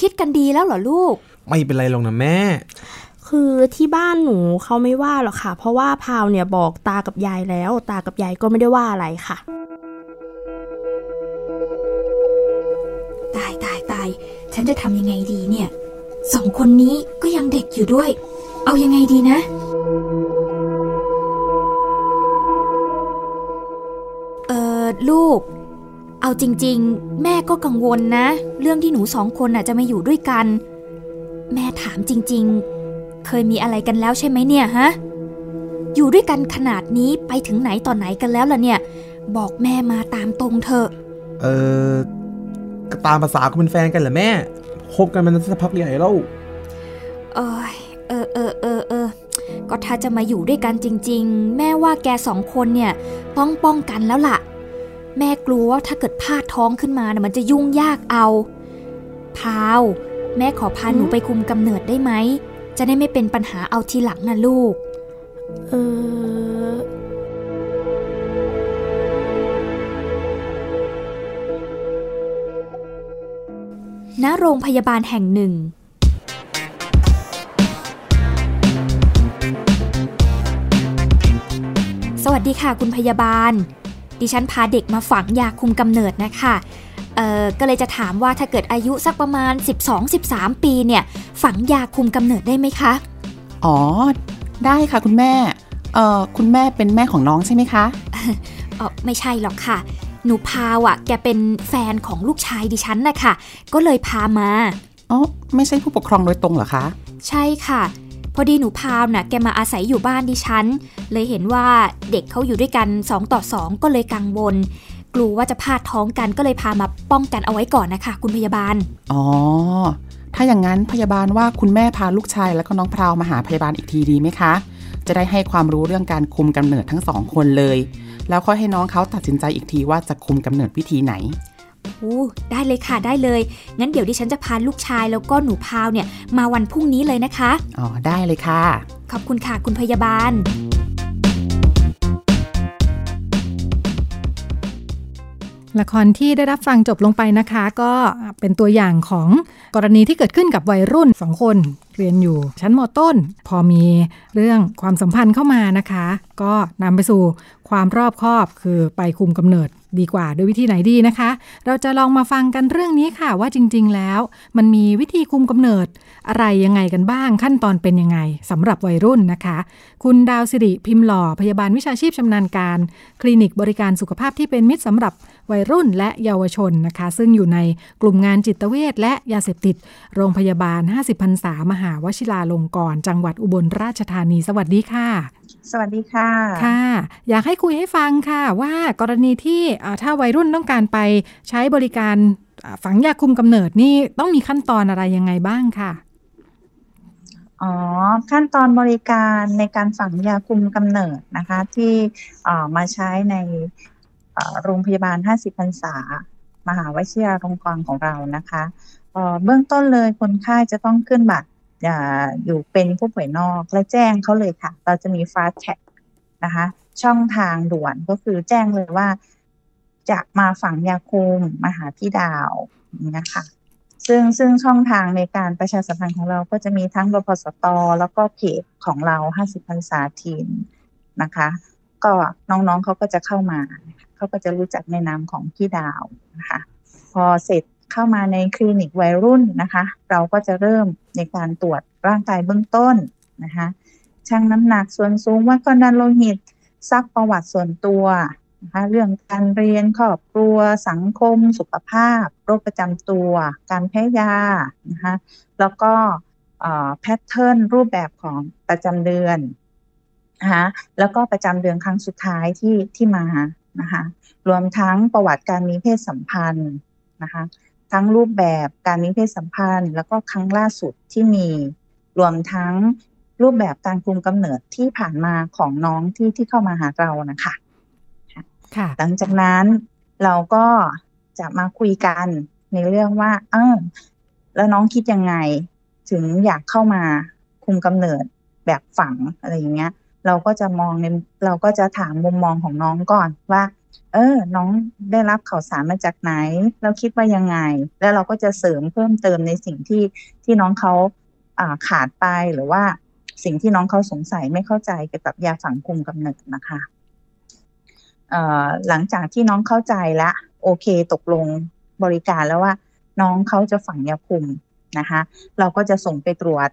คิดกันดีแล้วเหรอลูก ไม่เป็นไรหรอกนะแม่ คือที่บ้านหนูเขาไม่ว่าหรอกค่ะ เพราะว่าพาวเนี่ยบอกตากับยายแล้ว ตากับยายก็ไม่ได้ว่าอะไรค่ะ ตายตายตายฉันจะทำยังไงดีเนี่ย สองคนนี้ก็ยังเด็กอยู่ด้วย เอายังไงดีนะ เออลูก เอาจริง ๆ แม่ก็กังวลนะ เรื่องที่หนูสองคนน่ะจะมาอยู่ด้วยกัน แม่ถามจริง ๆ เคยมีอะไรกันแล้วใช่ไหมเนี่ยฮะ อยู่ด้วยกันขนาดนี้ไปถึงไหนต่อไหนกันแล้วล่ะเนี่ย บอกแม่มาตามตรงเถอะ เออก็ตามภาษาก็เป็นแฟนกันแหละแม่ คบกันมันสักพักใหญ่แล้วเอยเออเออเออเออก็ถ้าจะมาอยู่ด้วยกันจริง ๆ แม่ว่าแกสองคนเนี่ยต้องป้องกันแล้วล่ะ แม่กลัวว่าถ้าเกิดพลาดท้องขึ้นมาเนี่ยมันจะยุ่งยากเอา พาว แม่ขอพาหนูไปคุมกำเนิดได้ไหม จะได้ไม่เป็นปัญหาเอาทีหลังนะลูก เออ ณโรงพยาบาลแห่งหนึ่ง สวัสดีค่ะคุณพยาบาล ดิฉันพาเด็กมาฝังยาคุมกำเนิดนะคะเอ่อก็เลยจะถามว่าถ้าเกิดอายุสักประมาณ 12-13 ปีเนี่ย ฝังยาคุมกำเนิดได้ไหมคะ อ๋อ ได้ค่ะคุณแม่ เอ่อคุณแม่เป็นแม่ของน้องใช่ไหมคะเออไม่ใช่หรอกค่ะ หนูพาวอะ่ะ แกเป็นแฟนของลูกชายดิฉันนะคะก็เลยพามา อ๋อ ไม่ใช่ผู้ปกครองโดยตรงเหรอคะ ใช่ค่ะ พอดีหนูพาวน่ะ แกมาอาศัยอยู่บ้านดิฉัน เลยเห็นว่าเด็กเขาอยู่ด้วยกัน 2 ต่อ 2 ก็เลยกังวล กลัวว่าจะพลาดท้องกันก็เลยพามาป้องกันเอาไว้ก่อนนะคะ คุณพยาบาล อ๋อ ถ้าอย่างนั้นพยาบาลว่าคุณแม่พาลูกชายแล้วก็น้องพราวมาหาพยาบาลอีกทีดีไหมคะ จะได้ให้ความรู้เรื่องการคุมกำเนิดทั้งสองคนเลย แล้วค่อยให้น้องเขาตัดสินใจอีกทีว่าจะคุมกำเนิดวิธีไหนอู้ได้เลยค่ะได้เลย งั้นเดี๋ยวดิฉันจะพาลูกชายแล้วก็หนูพาวเนี่ย มาวันพรุ่งนี้เลยนะคะ อ๋อ ได้เลยค่ะ ขอบคุณค่ะ คุณพยาบาล ละครที่ได้รับฟังจบลงไปนะคะ ก็เป็นตัวอย่างของกรณีที่เกิดขึ้นกับวัยรุ่นสองคนเรียนอยู่ชั้นมต้น พอมีเรื่องความสัมพันธ์เข้ามานะคะ ก็นำไปสู่ความรอบคอบคือไปคุมกำเนิดดีกว่าด้วยวิธีไหนดีนะคะ เราจะลองมาฟังกันเรื่องนี้ค่ะว่าจริง ๆ แล้ว มันมีวิธีคุมกำเนิดอะไรยังไงกันบ้าง ขั้นตอนเป็นยังไงสำหรับวัยรุ่นนะคะ คุณดาวสิริพิมพ์หล่อพยาบาลวิชาชีพชำนาญการ คลินิกบริการสุขภาพที่เป็นมิตรสำหรับ วัยรุ่นและเยาวชนนะคะ ซึ่งอยู่ในกลุ่มงานจิตเวชและยาเสพติด โรงพยาบาล 50พรรษามหาวชิราลงกรณ์จังหวัดอุบลราชธานี สวัสดีค่ะ สวัสดีค่ะค่ะ อยากให้คุยให้ฟังค่ะ ว่ากรณีที่อ่าถ้าวัยรุ่นต้องการไปใช้บริการอ่าฝังยาคุมกำเนิดนี่ต้องมีขั้นตอนอะไรยังไงบ้างค่ะอ๋อขั้นตอนบริการในการฝังยาคุมกำเนิดนะคะ ที่เอ่อมาใช้ในเอ่อ โรงพยาบาล 50พรรษามหาวชิราลงกรณ์ของเรานะคะเเบื้องต้นเลยคนไข้จะต้องขึ้นบัตรอยู่เป็นผู้ป่วยนอกและแจ้งเขาเลยค่ะ เราจะมี fast track นะคะ ช่องทางด่วนก็คือแจ้งเลยว่า จะมาฝังยาคุมมาหาพี่ดาวนะคะซึ่งซึ่งช่องทางในการประชาสัมพันธ์ของเราก็จะมีทั้งรพสตแล้วก็เพจของเรา 50พรรษาทีมนะคะ ก็น้องๆเขาก็จะเข้ามานะคะ เขาก็จะรู้จักในนามของพี่ดาวนะคะ พอเสร็จเข้ามาในคลินิกวัยรุ่นนะคะ เราก็จะเริ่มในการตรวจร่างกายเบื้องต้นนะคะชั่งน้ำหนักส่วนสูงวัดความดันโลหิตซักประวัติส่วนตัวนะคะเรื่องการเรียนครอบครัว สังคม สุขภาพ โรคประจำตัว การแพ้ยานะคะแล้วก็แพทเทิร์นรูปแบบของประจำเดือนนะคะแล้วก็ประจำเดือนครั้งสุดท้ายที่ที่มา นะคะรวมทั้งประวัติการมีเพศสัมพันธ์นะคะทั้งรูปแบบการมีเพศสัมพันธ์ แล้วก็ครั้งล่าสุดที่มีรวมทั้งรูปแบบการคุมกำเนิดที่ผ่านมาของน้องที่ที่เข้ามาหาเรานะคะค่ะหลังจากนั้นเราก็จะมาคุยกันในเรื่องว่า เออแล้วน้องคิดยังไง ถึงอยากเข้ามาคุมกำเนิดแบบฝังอะไรอย่างเงี้ย เราก็จะมองในเราก็จะถามมุมมองของน้องก่อนว่า เออ น้องได้รับข่าวสารมาจากไหน เราคิดว่ายังไง แล้วเราก็จะเสริมเพิ่มเติมในสิ่งที่ที่น้องเขาอ่าขาดไปหรือว่าสิ่งที่น้องเขาสงสัยไม่เข้าใจเกี่ยวกับยาฝังคุมกำเนิดนะคะเอ่อหลังจากที่น้องเข้าใจแล้วโอเคตกลงบริการแล้วว่า น้องเขาจะฝังยาคุมนะคะ เราก็จะส่งไปตรวจ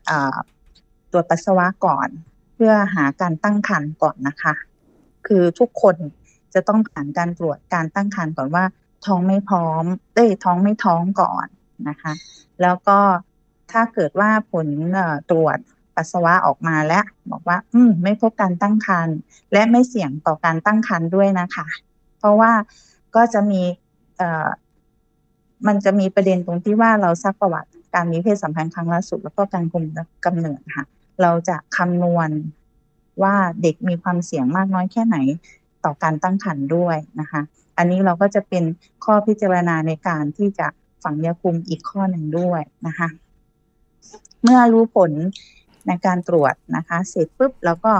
ตรวจปัสสาวะก่อน เพื่อหาการตั้งครรภ์ก่อนนะคะ คือทุกคนจะต้องผ่านการตรวจการตั้งครรภ์ก่อนว่า ท้องไม่พร้อมเอ้ยท้องไม่ท้องก่อนนะคะ แล้วก็ถ้าเกิดว่าผลตรวจปัสสาวะออกมาแล้ว บอกว่า อืม ไม่พบการตั้งครรภ์และไม่เสี่ยงต่อการตั้งครรภ์ด้วยนะคะ เพราะว่าก็จะมีเอ่อมันจะมีประเด็นตรงที่ว่าเราซักประวัติการมีเพศสัมพันธ์ครั้งล่าสุดแล้วก็การคุมกำเนิดค่ะ เราจะคำนวณว่าเด็กมีความเสี่ยงมากน้อยแค่ไหนต่อการตั้งครรภ์ด้วยนะคะ อันนี้เราก็จะเป็นข้อพิจารณาในการที่จะฝังยาคุมอีกข้อหนึ่งด้วยนะคะ เมื่อรู้ผลในการตรวจนะคะ เสร็จปุ๊บแล้วก็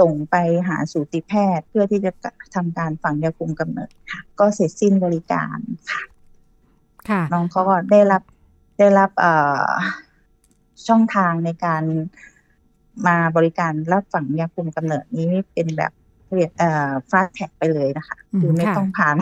ส่งไปหาสูติแพทย์เพื่อที่จะทำการฝังยาคุมกำเนิดค่ะ ก็เสร็จสิ้นบริการค่ะค่ะน้องเขาก็ได้รับได้รับเอ่อช่องทางในการ มาบริการรับฝังยาคุมกำเนิดนี้เป็นแบบเรียกเอ่อฟาสแท็กไปเลยนะคะอืมคือไม่ค่ะต้องผ่าน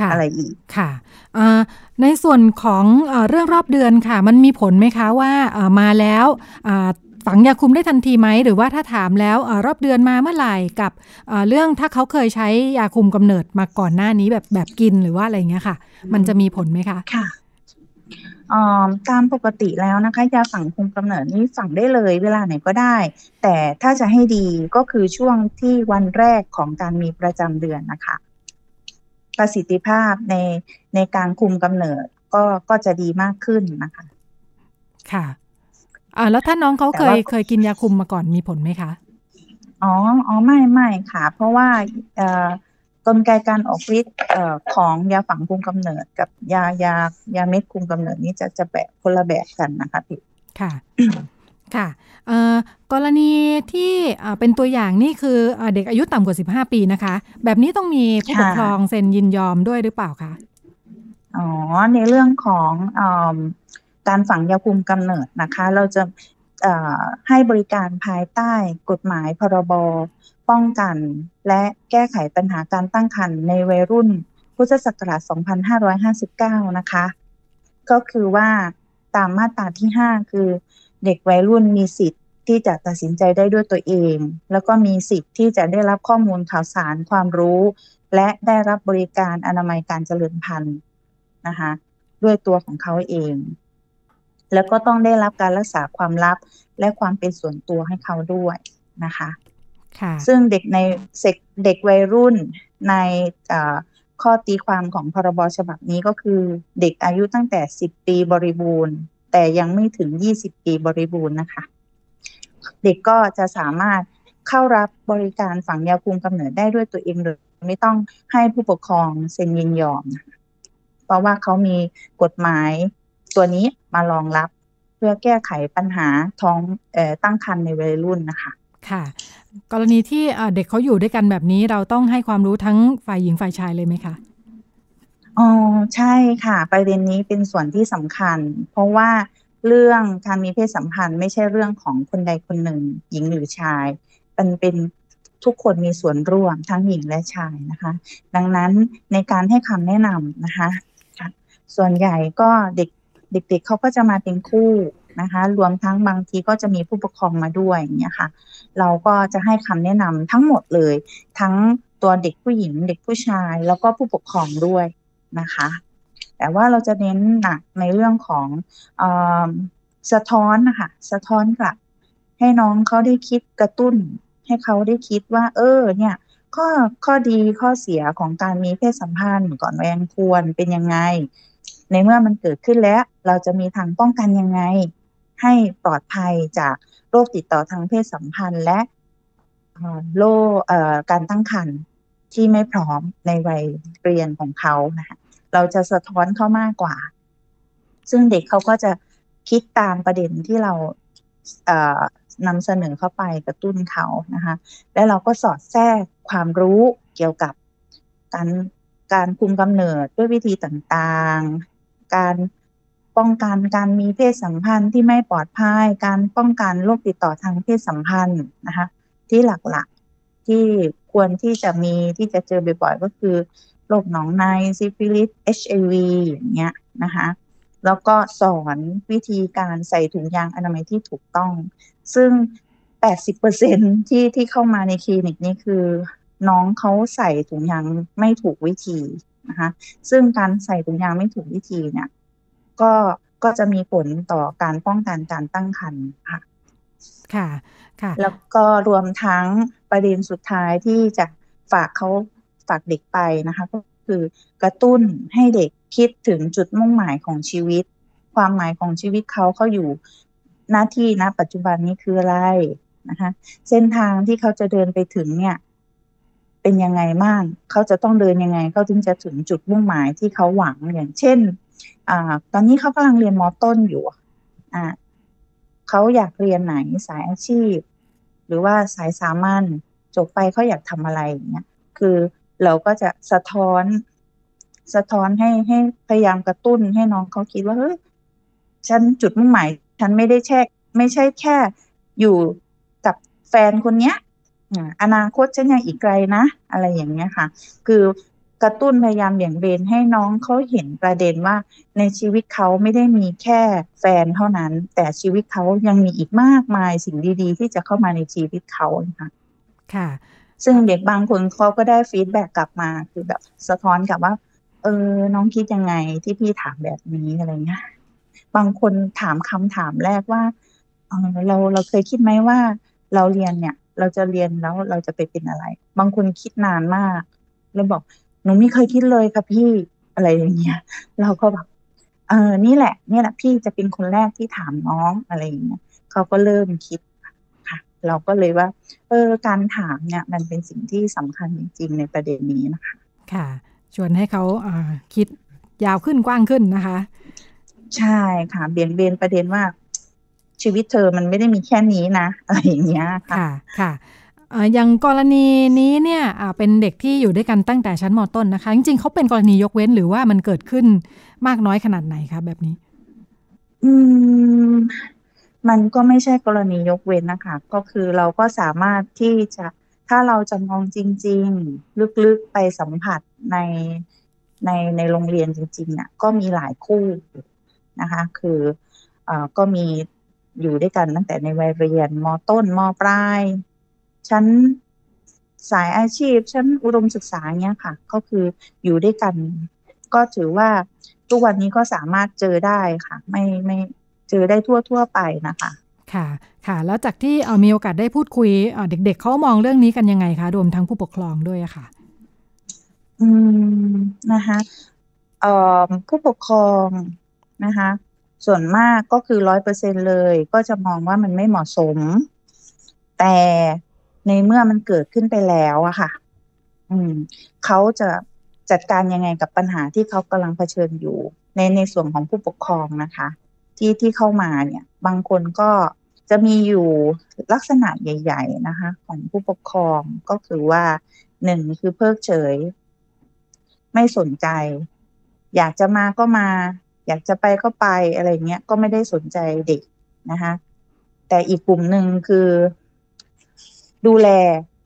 ค่ะอะไรอีกค่ะเอ่อในส่วนของเอ่อเรื่องรอบเดือนค่ะ มันมีผลไหมคะว่าเอ่อมาแล้วอ่าฝังยาคุมได้ทันทีไหม หรือว่าถ้าถามแล้วเออรอบเดือนมาเมื่อไหร่กับเอ่อเรื่องถ้าเขาเคยใช้ยาคุมกำเนิดมาก่อนหน้านี้แบบแบบกินหรือว่าอะไรอย่างเงี้ยค่ะ มันจะมีผลไหมคะค่ะอ่อ ตามปกติแล้วนะคะยาฝังคุมกำเนิดนี้ฝังได้เลยเวลาไหนก็ได้ แต่ถ้าจะให้ดีก็คือช่วงที่วันแรกของการมีประจำเดือนนะคะ ประสิทธิภาพในในการคุมกำเนิดก็ก็จะดีมากขึ้นนะคะ ค่ะอ่าแล้วถ้าน้องเขาแต่เคยว่าเคยกินยาคุมมาก่อนมีผลไหมคะอ๋อ อ๋อ ไม่ ไม่ค่ะ เพราะว่าเอ่อ กลไกการออกฤทธิ์เอ่อของยาฝังคุมกำเนิด กับยายายาเม็ดคุมกำเนิดนี้จะจะแบบคนละแบบกันนะคะพี่ค่ะค่ะเอ่อกรณีที่อ่าเป็นตัวอย่างนี่คืออาเด็กอายุต่ำกว่า 15 ปีนะคะ แบบนี้ต้องมีผู้ปกครองเซ็นยินยอมด้วยหรือเปล่าคะอ๋อในเรื่องของเอมการฝังยาคุมกำเนิดนะคะ เราจะเอ่อให้บริการภายใต้กฎหมายพรบ ป้องกัน และแก้ไขปัญหาการตั้งครรภ์ในวัยรุ่น พุทธศักราช 2559 นะคะ ก็คือว่าตามมาตราที่ 5 คือ เด็กวัยรุ่นมีสิทธิ์ที่จะตัดสินใจได้ด้วยตัวเอง แล้วก็มีสิทธิ์ที่จะได้รับข้อมูลข่าวสารความรู้ และได้รับบริการอนามัยการเจริญพันธุ์นะคะด้วยตัวของเขาเอง แล้วก็ต้องได้รับการรักษาความลับและความเป็นส่วนตัวให้เขาด้วยนะคะค่ะ ซึ่งเด็กในเสกเด็กวัยรุ่นในเอ่อข้อตีความของพรบฉบับนี้ก็คือเด็กอายุตั้งแต่ 10 ปีบริบูรณ์ แต่ยังไม่ถึง 20 ปีบริบูรณ์นะคะ เด็กก็จะสามารถเข้ารับบริการฝังยาคุมกำเนิดได้ด้วยตัวเองเลยไม่ต้องให้ผู้ปกครองเซ็นยินยอมนะคะเพราะว่าเขามีกฎหมายตัวนี้มารองรับเพื่อแก้ไขปัญหาท้องเอ่อตั้งครรภ์ในวัยรุ่นนะคะ ค่ะ กรณีที่เด็กเขาอยู่ด้วยกันแบบนี้เราต้องให้ความรู้ทั้งฝ่ายหญิงฝ่ายชายเลยไหมคะอ๋อใช่ค่ะ ประเด็นนี้เป็นส่วนที่สำคัญ เพราะว่าเรื่องการมีเพศสัมพันธ์ ไม่ใช่เรื่องของคนใดคนหนึ่ง หญิงหรือชาย มันเป็นทุกคนมีส่วนร่วมทั้งหญิงและชายนะคะ ดังนั้นในการให้คำแนะนำนะคะค่ะส่วนใหญ่ก็เด็กเด็กๆเขาก็จะมาเป็นคู่ นะคะ รวมทั้งบางทีก็จะมีผู้ปกครองมาด้วยอย่างเงี้ยค่ะ เราก็จะให้คำแนะนำทั้งหมดเลย ทั้งตัวเด็กผู้หญิง เด็กผู้ชาย แล้วก็ผู้ปกครองด้วยนะคะ แต่ว่าเราจะเน้นหนักในเรื่องของออสะท้อนนะคะสะท้อนกลับให้น้องเขาได้คิดกระตุ้น ให้เขาได้คิดว่า เออ เนี่ยข้อข้อดีข้อเสียของการมีเพศสัมพันธ์ก่อนวัยอันควรเป็นยังไง ในเมื่อมันเกิดขึ้นแล้ว เราจะมีทางป้องกันยังไง ให้ปลอดภัยจากโรคติดต่อทางเพศสัมพันธ์ และโรคการตั้งครรภ์ที่ไม่พร้อมในวัยเรียนของเขานะคะเราจะสะท้อนเขามากกว่า ซึ่งเด็กเขาก็จะคิดตามประเด็นที่เราเนำเสนอเข้าไปกระตุ้นเขานะคะ และเราก็สอดแทรกความรู้เกี่ยวกับการการคุมกำเนิดด้วยวิธีต่างๆ การ ป้องกันการมีเพศสัมพันธ์ที่ไม่ปลอดภัย การป้องกันโรคติดต่อทางเพศสัมพันธ์นะคะ ที่หลักๆที่ควรที่จะมีที่จะเจอบ่อยๆก็คือโรคหนองในซิฟิลิส HIV อย่างเงี้ยนะคะ แล้วก็สอนวิธีการใส่ถุงยางอนามัยที่ถูกต้อง ซึ่ง 80%ที่ที่เข้ามาในคลินิกนี้คือ น้องเขาใส่ถุงยางไม่ถูกวิธีนะคะ ซึ่งการใส่ถุงยางไม่ถูกวิธีเนี่ย ก็ก็จะมีผลต่อการป้องกันการตั้งครรภ์ค่ะ ค่ะ ค่ะ แล้วก็รวมทั้งประเด็นสุดท้ายที่จะฝากเขาฝากเด็กไปนะคะ ก็คือกระตุ้นให้เด็กคิดถึงจุดมุ่งหมายของชีวิต ความหมายของชีวิตเขาเขาอยู่หน้าที่ณปัจจุบันนี้คืออะไรนะคะ เส้นทางที่เขาจะเดินไปถึงเนี่ย เป็นยังไงบ้างเขาจะต้องเดินยังไงเขาถึงจะถึงจุดมุ่งหมายที่เขาหวังอย่างเช่น อ่า ตอนนี้เขากำลังเรียนมอต้นอยู่ อ่าเขาอยากเรียนไหนสายอาชีพ หรือว่าสายสามัญจบไปเขาอยากทำอะไรอย่างเงี้ยคือเราก็จะสะท้อน สะท้อนให้ให้พยายามกระตุ้นให้น้องเขาคิดว่าเฮ้ยฉันจุดมุ่งหมาย ฉันไม่ได้แช่ ไม่ใช่แค่อยู่กับแฟนคนเนี้ยอ่าอนาคตฉันยังอีกไกลนะ อะไรอย่างเงี้ยค่ะ คือ กระตุ้นพยายามเบี่ยงเบนให้น้องเขาเห็นประเด็นว่า ในชีวิตเขาไม่ได้มีแค่แฟนเท่านั้น แต่ชีวิตเขายังมีอีกมากมายสิ่งดีๆ ที่จะเข้ามาในชีวิตเขาค่ะค่ะซึ่งเด็กบางคนเขาก็ได้ feedback กลับมาคือแบบสะท้อนกลับว่า เออ น้องคิดยังไงที่พี่ถามแบบนี้อะไรเงี้ยบางคนถามคำถามแรกว่าเอ่อเราเราเคยคิดไหมว่า เราเรียนเนี่ย เราจะเรียนแล้วเราจะไปเป็นอะไร บางคนคิดนานมาก แล้วบอก หนูไม่เคยคิดเลยค่ะพี่อะไรอย่างเงี้ยเราก็แบบเออนี่แหละนี่แหละพี่จะเป็นคนแรกที่ถามน้องอะไรอย่างเงี้ยเขาก็เริ่มคิดค่ะ เราก็เลยว่า เออการถามเนี่ย มันเป็นสิ่งที่สำคัญจริงๆในประเด็นนี้นะคะ ค่ะ ชวนให้เขาอ่าคิดยาวขึ้นกว้างขึ้นนะคะ ใช่ค่ะ เบี่ยงเบนประเด็นว่าชีวิตเธอมันไม่ได้มีแค่นี้นะอะไรอย่างเงี้ยค่ะ ค่ะค่ะเอย่างกรณีนี้เนี่ยเป็นเด็กที่อยู่ด้วยกันตั้งแต่ชั้นมต้นนะคะ จริงๆเขาเป็นกรณียกเว้นหรือว่ามันเกิดขึ้นมากน้อยขนาดไหนคะแบบนี้ อืม มันก็ไม่ใช่กรณียกเว้นนะคะ ก็คือเราก็สามารถที่จะถ้าเราจะมองจริง ๆ ลึกๆไปสัมผัสในในในโรงเรียนจริงๆเนี่ยก็มีหลายคู่นะคะ คืออก็มีอยู่ด้วยกันตั้งแต่ในวัยเรียนมต้นมปลาย ชั้นสายอาชีพชั้นอุดมศึกษาเนี้ยค่ะ ก็คืออยู่ด้วยกัน ก็ถือว่าทุกวันนี้ก็สามารถเจอได้ค่ะ ไม่ไม่เจอได้ทั่วทั่วไปนะคะค่ะค่ะแล้วจากที่เอ่อมีโอกาสได้พูดคุยเอ่อเด็กๆเขามองเรื่องนี้กันยังไงคะรวมทั้งผู้ปกครองด้วยอะค่ะ อืมนะคะเอ่อผู้ปกครองนะคะ ส่วนมากก็คือร้อยเปอร์เซ็นเลย ก็จะมองว่ามันไม่เหมาะสม แต่ ในเมื่อมันเกิดขึ้นไปแล้วอะค่ะ อืมเขาจะจัดการยังไงกับปัญหาที่เขากำลังเผชิญอยู่ ในในส่วนของผู้ปกครองนะคะ ที่ที่เข้ามาเนี่ย บางคนก็จะมีอยู่ลักษณะใหญ่ ๆ นะคะ ของผู้ปกครองก็คือว่าหนึ่งคือเพิกเฉย ไม่สนใจ อยากจะมาก็มา อยากจะไปก็ไปอะไรเงี้ยก็ไม่ได้สนใจเด็กนะคะ แต่อีกกลุ่มหนึ่งคือ ดูแล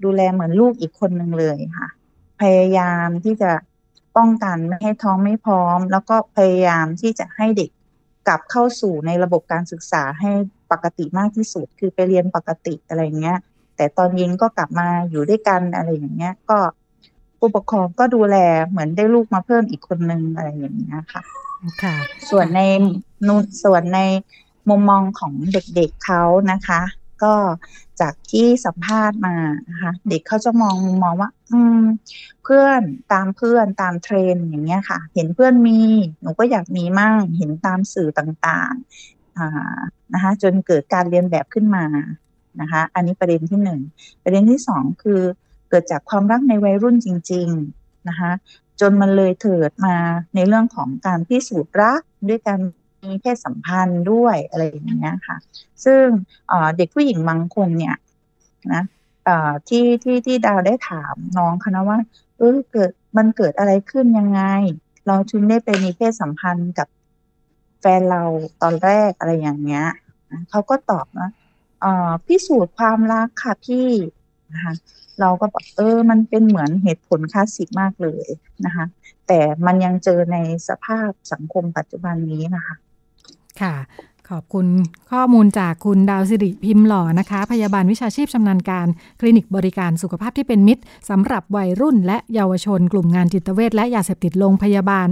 ดูแลเหมือนลูกอีกคนหนึ่งเลยค่ะ พยายามที่จะป้องกันไม่ให้ท้องไม่พร้อม แล้วก็พยายามที่จะให้เด็กกลับเข้าสู่ในระบบการศึกษาให้ปกติมากที่สุด คือไปเรียนปกติอะไรเงี้ย แต่ตอนเย็นก็กลับมาอยู่ด้วยกันอะไรอย่างเงี้ย ก็ผู้ปกครองก็ดูแลเหมือนได้ลูกมาเพิ่มอีกคนนึงอะไรอย่างเงี้ยค่ะค่ะ ส่วนในนุส่วนในมุมมองของเด็กๆเขานะคะ ก็จากที่สัมภาษณ์มานะคะเด็กเขาจะมองมองว่า อืม เพื่อนตามเพื่อนตามเทรนอย่างเงี้ยค่ะ เห็นเพื่อนมีหนูก็อยากมีมั่งเห็นตามสื่อต่างๆอ่านะคะจนเกิดการเรียนแบบขึ้นมานะคะ อันนี้ประเด็นที่หนึ่งประเด็นที่สองคือเกิดจากความรักในวัยรุ่นจริง ๆนะคะจนมันเลยเถิดมาในเรื่องของการพิสูจน์รักด้วยการ เพศสัมพันธ์ด้วยอะไรอย่างเงี้ยค่ะ ซึ่งเด็กผู้หญิงบางคนเนี่ยนะที่ที่ที่ดาวได้ถามน้องคะนะว่าเออเกิดมันเกิดอะไรขึ้นยังไง เราถึงได้ไปมีเพศสัมพันธ์กับแฟนเราตอนแรกอะไรอย่างเงี้ยเขาก็ตอบนะเอ่อพิสูจน์ความรักค่ะพี่นะคะเราก็บอกเออมันเป็นเหมือนเหตุผลคลาสสิกมากเลยนะคะ แต่มันยังเจอในสภาพสังคมปัจจุบันนี้นะคะ ค่ะ ขอบคุณข้อมูลจากคุณดาวสิริพิมพ์หล่อนะคะ พยาบาลวิชาชีพชำนาญการ คลินิกบริการสุขภาพที่เป็นมิตรสำหรับวัยรุ่นและเยาวชน กลุ่มงานจิตเวชและยาเสพติดโรงพยาบาล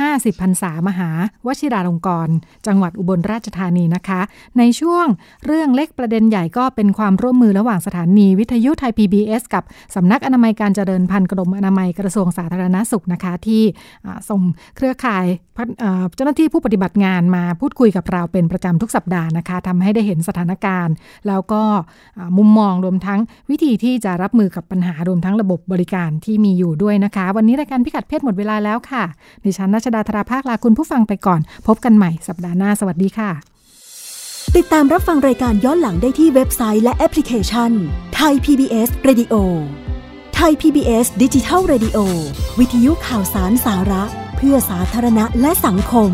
50พรรษามหาวชิราลงกรณ์จังหวัดอุบลราชธานีนะคะ ในช่วงเรื่องเล็กประเด็นใหญ่ก็เป็นความร่วมมือระหว่างสถานีวิทยุไทย PBS กับสำนักอนามัยการเจริญพันธุ์กรมอนามัยกระทรวงสาธารณสุขนะคะ ที่ส่งเครือข่ายเจ้าหน้าที่ผู้ปฏิบัติงานมาพูดคุยกับเราเป็นประจำทุกสัปดาห์นะคะทำให้ได้เห็นสถานการณ์ แล้วก็มุมมองรวมทั้งวิธีที่จะรับมือกับปัญหารวมทั้งระบบบริการที่มีอยู่ด้วยนะคะ วันนี้รายการพิกัดเพศหมดเวลาแล้วค่ะดิฉันรัชดาธราภาคลาคุณผู้ฟังไปก่อน พบกันใหม่สัปดาห์หน้าสวัสดีค่ะ ติดตามรับฟังรายการย้อนหลังได้ที่เว็บไซต์และแอปพลิเคชันไทย PBS Radio ไทย PBS ดิจิทัล Radio วิทยุข่าวสารสาระ เพื่อสาธารณะและสังคม